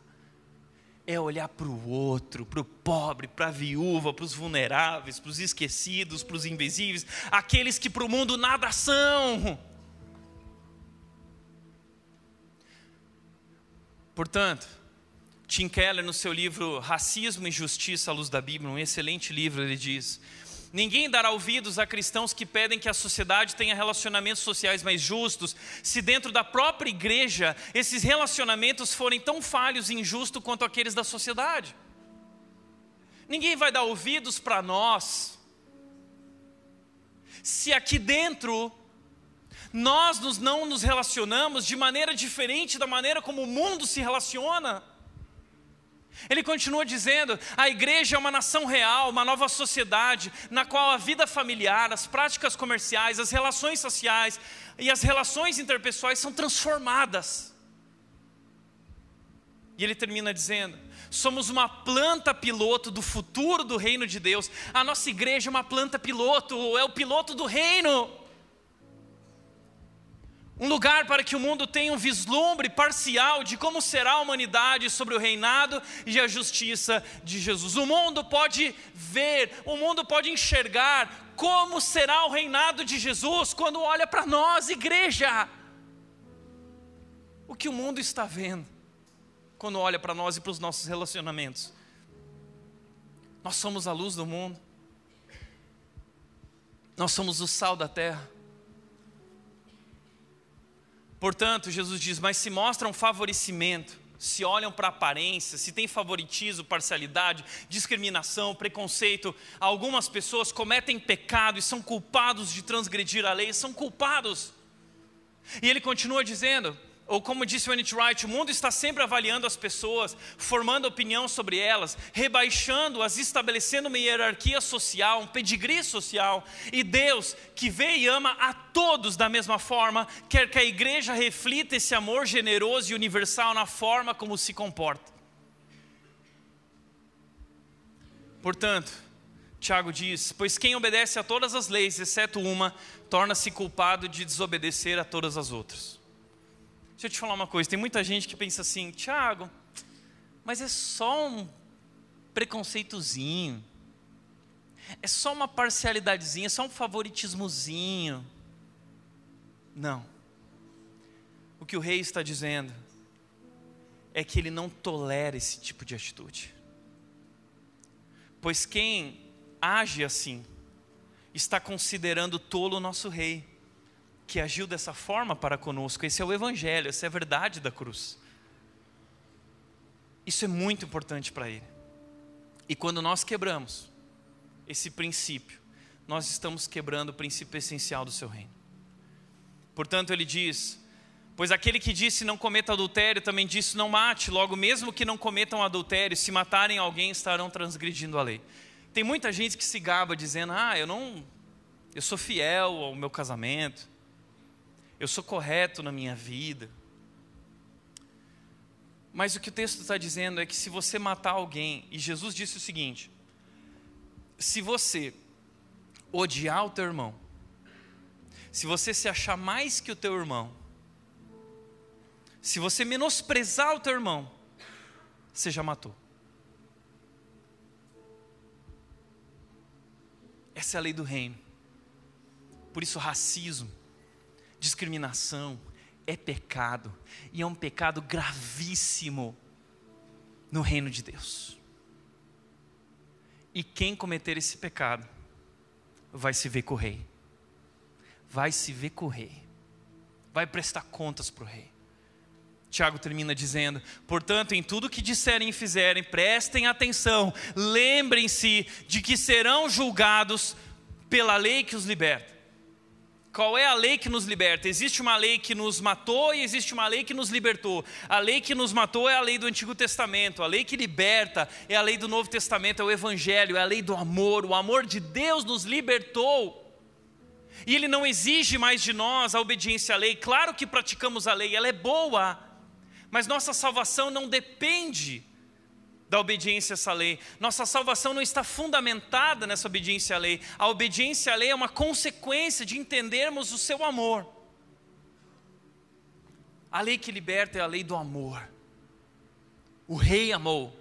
É olhar para o outro, para o pobre, para a viúva, para os vulneráveis, para os esquecidos, para os invisíveis, aqueles que para o mundo nada são. Portanto, Tim Keller, no seu livro Racismo e Justiça à Luz da Bíblia, um excelente livro, ele diz: Ninguém dará ouvidos a cristãos que pedem que a sociedade tenha relacionamentos sociais mais justos, se dentro da própria igreja esses relacionamentos forem tão falhos e injustos quanto aqueles da sociedade. Ninguém vai dar ouvidos para nós, se aqui dentro nós nos não nos relacionamos de maneira diferente da maneira como o mundo se relaciona. Ele continua dizendo: a igreja é uma nação real, uma nova sociedade, na qual a vida familiar, as práticas comerciais, as relações sociais e as relações interpessoais são transformadas. E ele termina dizendo: somos uma planta piloto do futuro do reino de Deus. A nossa igreja é uma planta piloto, é o piloto do reino um lugar para que o mundo tenha um vislumbre parcial de como será a humanidade sobre o reinado e a justiça de Jesus. O mundo pode ver, o mundo pode enxergar como será o reinado de Jesus quando olha para nós, igreja. O que o mundo está vendo quando olha para nós e para os nossos relacionamentos. Nós somos a luz do mundo, nós somos o sal da terra. Portanto, Jesus diz: Mas se mostram favorecimento, se olham para a aparência, se tem favoritismo, parcialidade, discriminação, preconceito, algumas pessoas cometem pecado e são culpados de transgredir a lei, são culpados. E ele continua dizendo: ou como disse o N.T. Wright, o mundo está sempre avaliando as pessoas, formando opinião sobre elas, rebaixando-as, estabelecendo uma hierarquia social, um pedigree social. E Deus, que vê e ama a todos da mesma forma, quer que a igreja reflita esse amor generoso e universal na forma como se comporta. Portanto, Tiago diz: Pois quem obedece a todas as leis, exceto uma, torna-se culpado de desobedecer a todas as outras. Deixa eu te falar uma coisa: tem muita gente que pensa assim, Tiago, mas é só um preconceitozinho, é só uma parcialidadezinha, é só um favoritismozinho. Não. O que o rei está dizendo é que ele não tolera esse tipo de atitude. Pois quem age assim, está considerando tolo o nosso rei, que agiu dessa forma para conosco. Esse é o Evangelho, essa é a verdade da cruz. Isso é muito importante para ele. E quando nós quebramos esse princípio, nós estamos quebrando o princípio essencial do seu reino. Portanto, ele diz: Pois aquele que disse não cometa adultério também disse não mate, logo, mesmo que não cometam adultério, se matarem alguém, estarão transgredindo a lei. Tem muita gente que se gaba dizendo: "Ah, eu não eu sou fiel ao meu casamento. Eu sou correto na minha vida". Mas o que o texto está dizendo é que se você matar alguém, e Jesus disse o seguinte: se você odiar o teu irmão, se você se achar mais que o teu irmão, se você menosprezar o teu irmão, você já matou. Essa é a lei do reino. Por isso, racismo, discriminação é pecado, e é um pecado gravíssimo no reino de Deus. E quem cometer esse pecado vai se ver com o rei, vai se ver com o rei, vai prestar contas para o rei. Tiago termina dizendo: portanto, em tudo que disserem e fizerem, prestem atenção, lembrem-se de que serão julgados pela lei que os liberta. Qual é a lei que nos liberta? Existe uma lei que nos matou e existe uma lei que nos libertou. A lei que nos matou é a lei do Antigo Testamento, a lei que liberta é a lei do Novo Testamento, é o Evangelho, é a lei do amor. O amor de Deus nos libertou. E Ele não exige mais de nós a obediência à lei. Claro que praticamos a lei, ela é boa, mas nossa salvação não depende da obediência a essa lei. Nossa salvação não está fundamentada nessa obediência à lei. A obediência à lei é uma consequência de entendermos o seu amor. A lei que liberta é a lei do amor. O rei amou,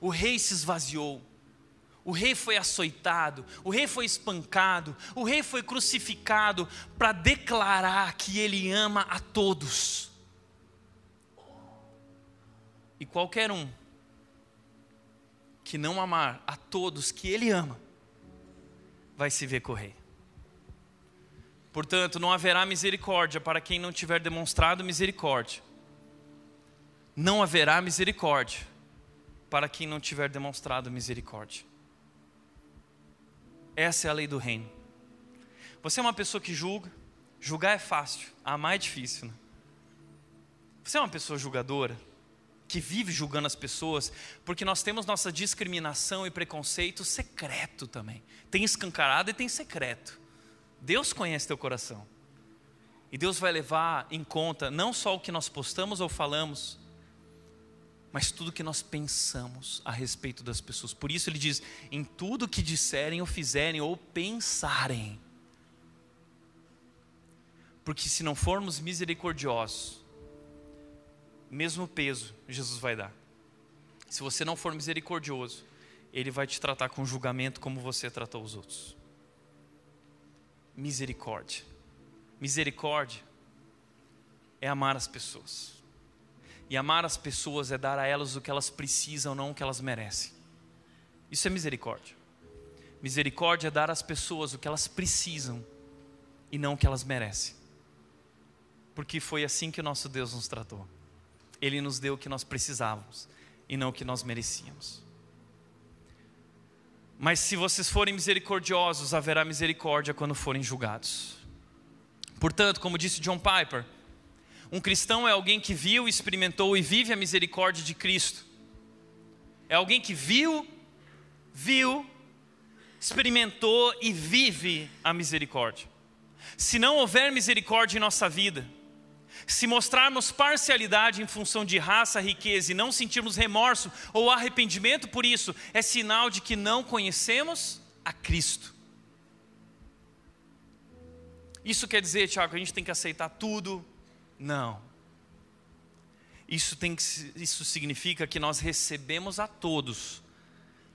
o rei se esvaziou, o rei foi açoitado, o rei foi espancado, o rei foi crucificado para declarar que ele ama a todos. E qualquer um que não amar a todos que ele ama, vai se ver correr. Portanto, não haverá misericórdia para quem não tiver demonstrado misericórdia. Não haverá misericórdia para quem não tiver demonstrado misericórdia. Essa é a lei do reino. Você é uma pessoa que julga, julgar é fácil, amar é difícil. Né? Você é uma pessoa julgadora, que vive julgando as pessoas, porque nós temos nossa discriminação e preconceito secreto também. Tem escancarado e tem secreto. Deus conhece teu coração. E Deus vai levar em conta não só o que nós postamos ou falamos, mas tudo que nós pensamos a respeito das pessoas. Por isso ele diz: em tudo que disserem ou fizerem ou pensarem. Porque se não formos misericordiosos, mesmo peso Jesus vai dar. Se você não for misericordioso, Ele vai te tratar com julgamento como você tratou os outros. Misericórdia. Misericórdia é amar as pessoas. E amar as pessoas é dar a elas o que elas precisam, não o que elas merecem. Isso é misericórdia. Misericórdia é dar às pessoas o que elas precisam e não o que elas merecem. Porque foi assim que o nosso Deus nos tratou. Ele nos deu o que nós precisávamos e não o que nós merecíamos. Mas se vocês forem misericordiosos, haverá misericórdia quando forem julgados. Portanto, como disse John Piper, um cristão é alguém que viu, experimentou e vive a misericórdia de Cristo. É alguém que viu, viu, experimentou e vive a misericórdia. Se não houver misericórdia em nossa vida, se mostrarmos parcialidade em função de raça, riqueza e não sentirmos remorso ou arrependimento por isso, é sinal de que não conhecemos a Cristo. Isso quer dizer, Tiago, que a gente tem que aceitar tudo? Não. Isso, tem que, isso significa que nós recebemos a todos,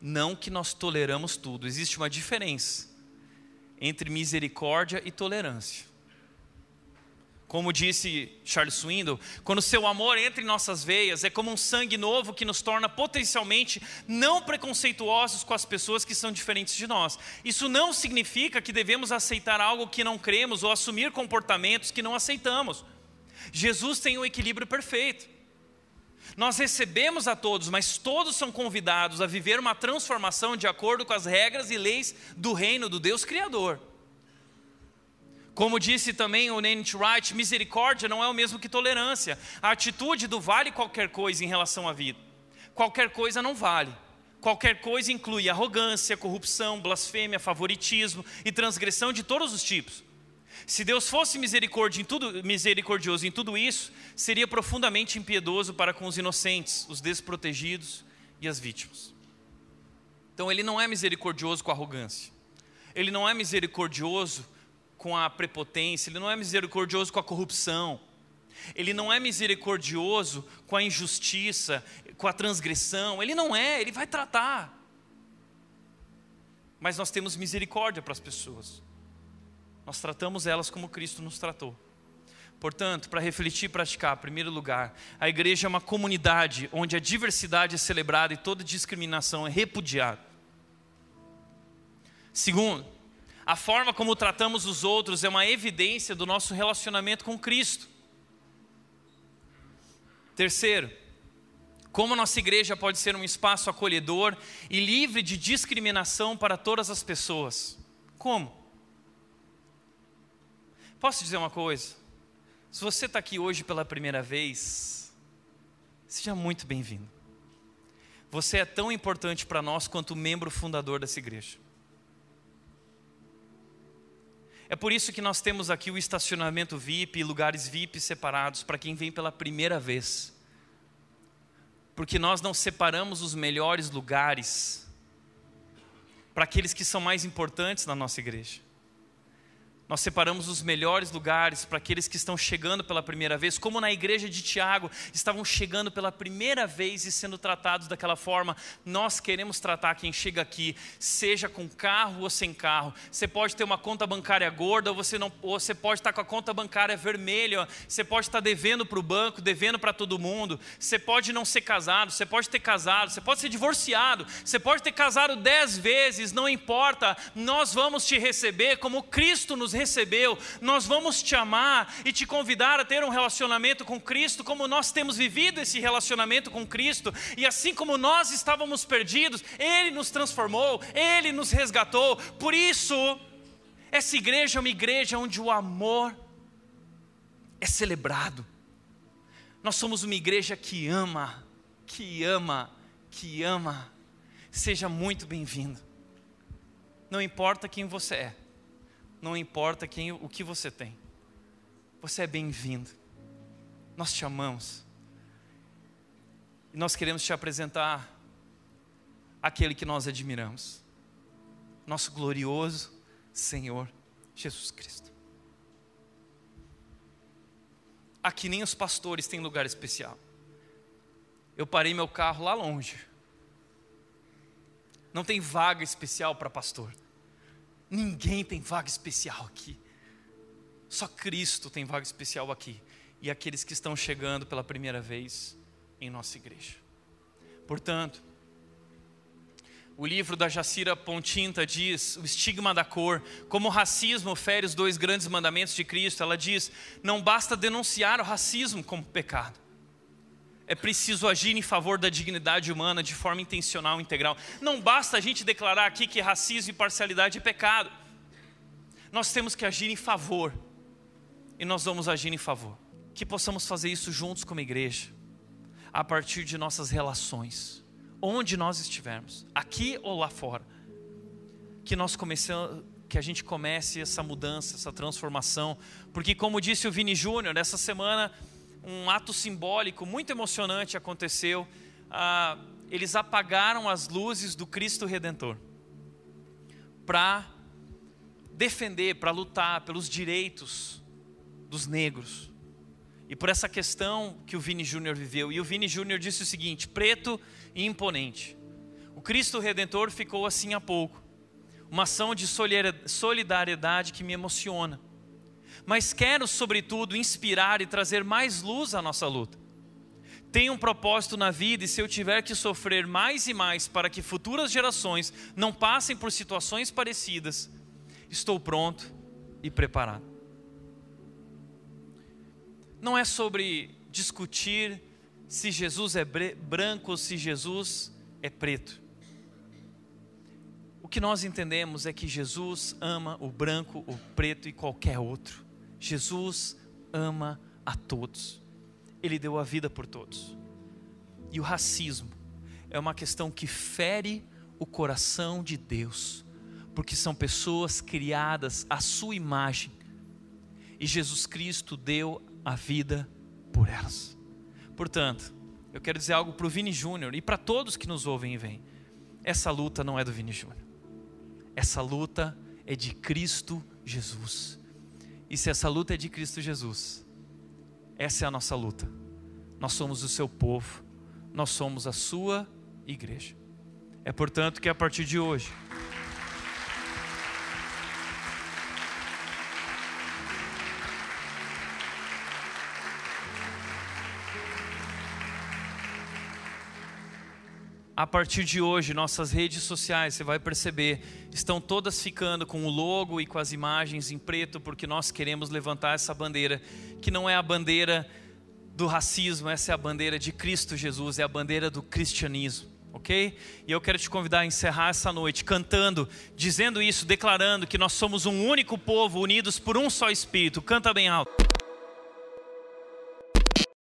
não que nós toleramos tudo. Existe uma diferença entre misericórdia e tolerância. Como disse Charles Swindoll, quando seu amor entra em nossas veias, é como um sangue novo que nos torna potencialmente não preconceituosos com as pessoas que são diferentes de nós. Isso não significa que devemos aceitar algo que não cremos ou assumir comportamentos que não aceitamos. Jesus tem um equilíbrio perfeito. Nós recebemos a todos, mas todos são convidados a viver uma transformação de acordo com as regras e leis do reino do Deus Criador. Como disse também o Nancy Wright, misericórdia não é o mesmo que tolerância. A atitude do vale qualquer coisa em relação à vida. Qualquer coisa não vale. Qualquer coisa inclui arrogância, corrupção, blasfêmia, favoritismo e transgressão de todos os tipos. Se Deus fosse em tudo, misericordioso em tudo isso, seria profundamente impiedoso para com os inocentes, os desprotegidos e as vítimas. Então, Ele não é misericordioso com arrogância, Ele não é misericordioso com a prepotência, Ele não é misericordioso com a corrupção, Ele não é misericordioso com a injustiça, com a transgressão, Ele não é, Ele vai tratar. Mas nós temos misericórdia para as pessoas, nós tratamos elas como Cristo nos tratou. Portanto, para refletir e praticar, em primeiro lugar, a igreja é uma comunidade onde a diversidade é celebrada e toda discriminação é repudiada. Segundo, a forma como tratamos os outros é uma evidência do nosso relacionamento com Cristo. Terceiro, como nossa igreja pode ser um espaço acolhedor e livre de discriminação para todas as pessoas? Como? Posso dizer uma coisa? Se você está aqui hoje pela primeira vez, seja muito bem-vindo. Você é tão importante para nós quanto membro fundador dessa igreja. É por isso que nós temos aqui o estacionamento VIP lugares VIP separados para quem vem pela primeira vez. Porque nós não separamos os melhores lugares para aqueles que são mais importantes na nossa igreja. Nós separamos os melhores lugares para aqueles que estão chegando pela primeira vez, como na igreja de Tiago, estavam chegando pela primeira vez e sendo tratados daquela forma. Nós queremos tratar quem chega aqui, seja com carro ou sem carro. Você pode ter uma conta bancária gorda, ou você, não, ou você pode estar com a conta bancária vermelha, você pode estar devendo para o banco, devendo para todo mundo. Você pode não ser casado, você pode ter casado, você pode ser divorciado, você pode ter casado dez vezes, não importa. Nós vamos te receber como Cristo nos recebeu, nós vamos te amar e te convidar a ter um relacionamento com Cristo, como nós temos vivido esse relacionamento com Cristo, e assim como nós estávamos perdidos, Ele nos transformou, Ele nos resgatou. Por isso, essa igreja é uma igreja onde o amor é celebrado. Nós somos uma igreja que ama, que ama, que ama. Seja muito bem-vindo. Não importa quem você é não importa quem, o que você tem. Você é bem-vindo. Nós te amamos. E nós queremos te apresentar aquele que nós admiramos. Nosso glorioso Senhor Jesus Cristo. Aqui nem os pastores têm lugar especial. Eu parei meu carro lá longe. Não tem vaga especial para pastor. Ninguém tem vaga especial aqui. Só Cristo tem vaga especial aqui. E aqueles que estão chegando pela primeira vez em nossa igreja. Portanto, o livro da Jacira Pontinta diz: o estigma da cor, como o racismo fere os dois grandes mandamentos de Cristo. Ela diz: não basta denunciar o racismo como pecado, é preciso agir em favor da dignidade humana de forma intencional e integral. Não basta a gente declarar aqui que racismo e parcialidade é pecado. Nós temos que agir em favor. E nós vamos agir em favor. Que possamos fazer isso juntos como igreja, a partir de nossas relações, onde nós estivermos, aqui ou lá fora. Que nós comecemos, que a gente comece essa mudança, essa transformação, porque como disse o Vini Júnior, essa semana um ato simbólico muito emocionante aconteceu. Ah, eles apagaram as luzes do Cristo Redentor. para defender, para lutar pelos direitos dos negros. E por essa questão que o Vini Júnior viveu. E o Vini Júnior disse o seguinte: preto e imponente. O Cristo Redentor ficou assim há pouco. Uma ação de solidariedade que me emociona. Mas quero, sobretudo, inspirar e trazer mais luz à nossa luta. Tenho um propósito na vida e se eu tiver que sofrer mais e mais para que futuras gerações não passem por situações parecidas, estou pronto e preparado. Não é sobre discutir se Jesus é branco ou se Jesus é preto. O que nós entendemos é que Jesus ama o branco, o preto e qualquer outro. Jesus ama a todos ele deu a vida por todos. E o racismo é uma questão que fere o coração de Deus, porque são pessoas criadas à sua imagem, e Jesus Cristo deu a vida por elas. Portanto, eu quero dizer algo para o Vini Júnior e para todos que nos ouvem e vêm. Essa luta não é do Vini Júnior. Essa luta é de Cristo Jesus. E se essa luta é de Cristo Jesus, essa é a nossa luta. Nós somos o seu povo, nós somos a sua igreja. É portanto que a partir de hoje, a partir de hoje, nossas redes sociais, você vai perceber, estão todas ficando com o logo e com as imagens em preto, porque nós queremos levantar essa bandeira, que não é a bandeira do racismo, essa é a bandeira de Cristo Jesus, é a bandeira do cristianismo, ok? E eu quero te convidar a encerrar essa noite cantando, dizendo isso, declarando que nós somos um único povo, unidos por um só Espírito. Canta bem alto.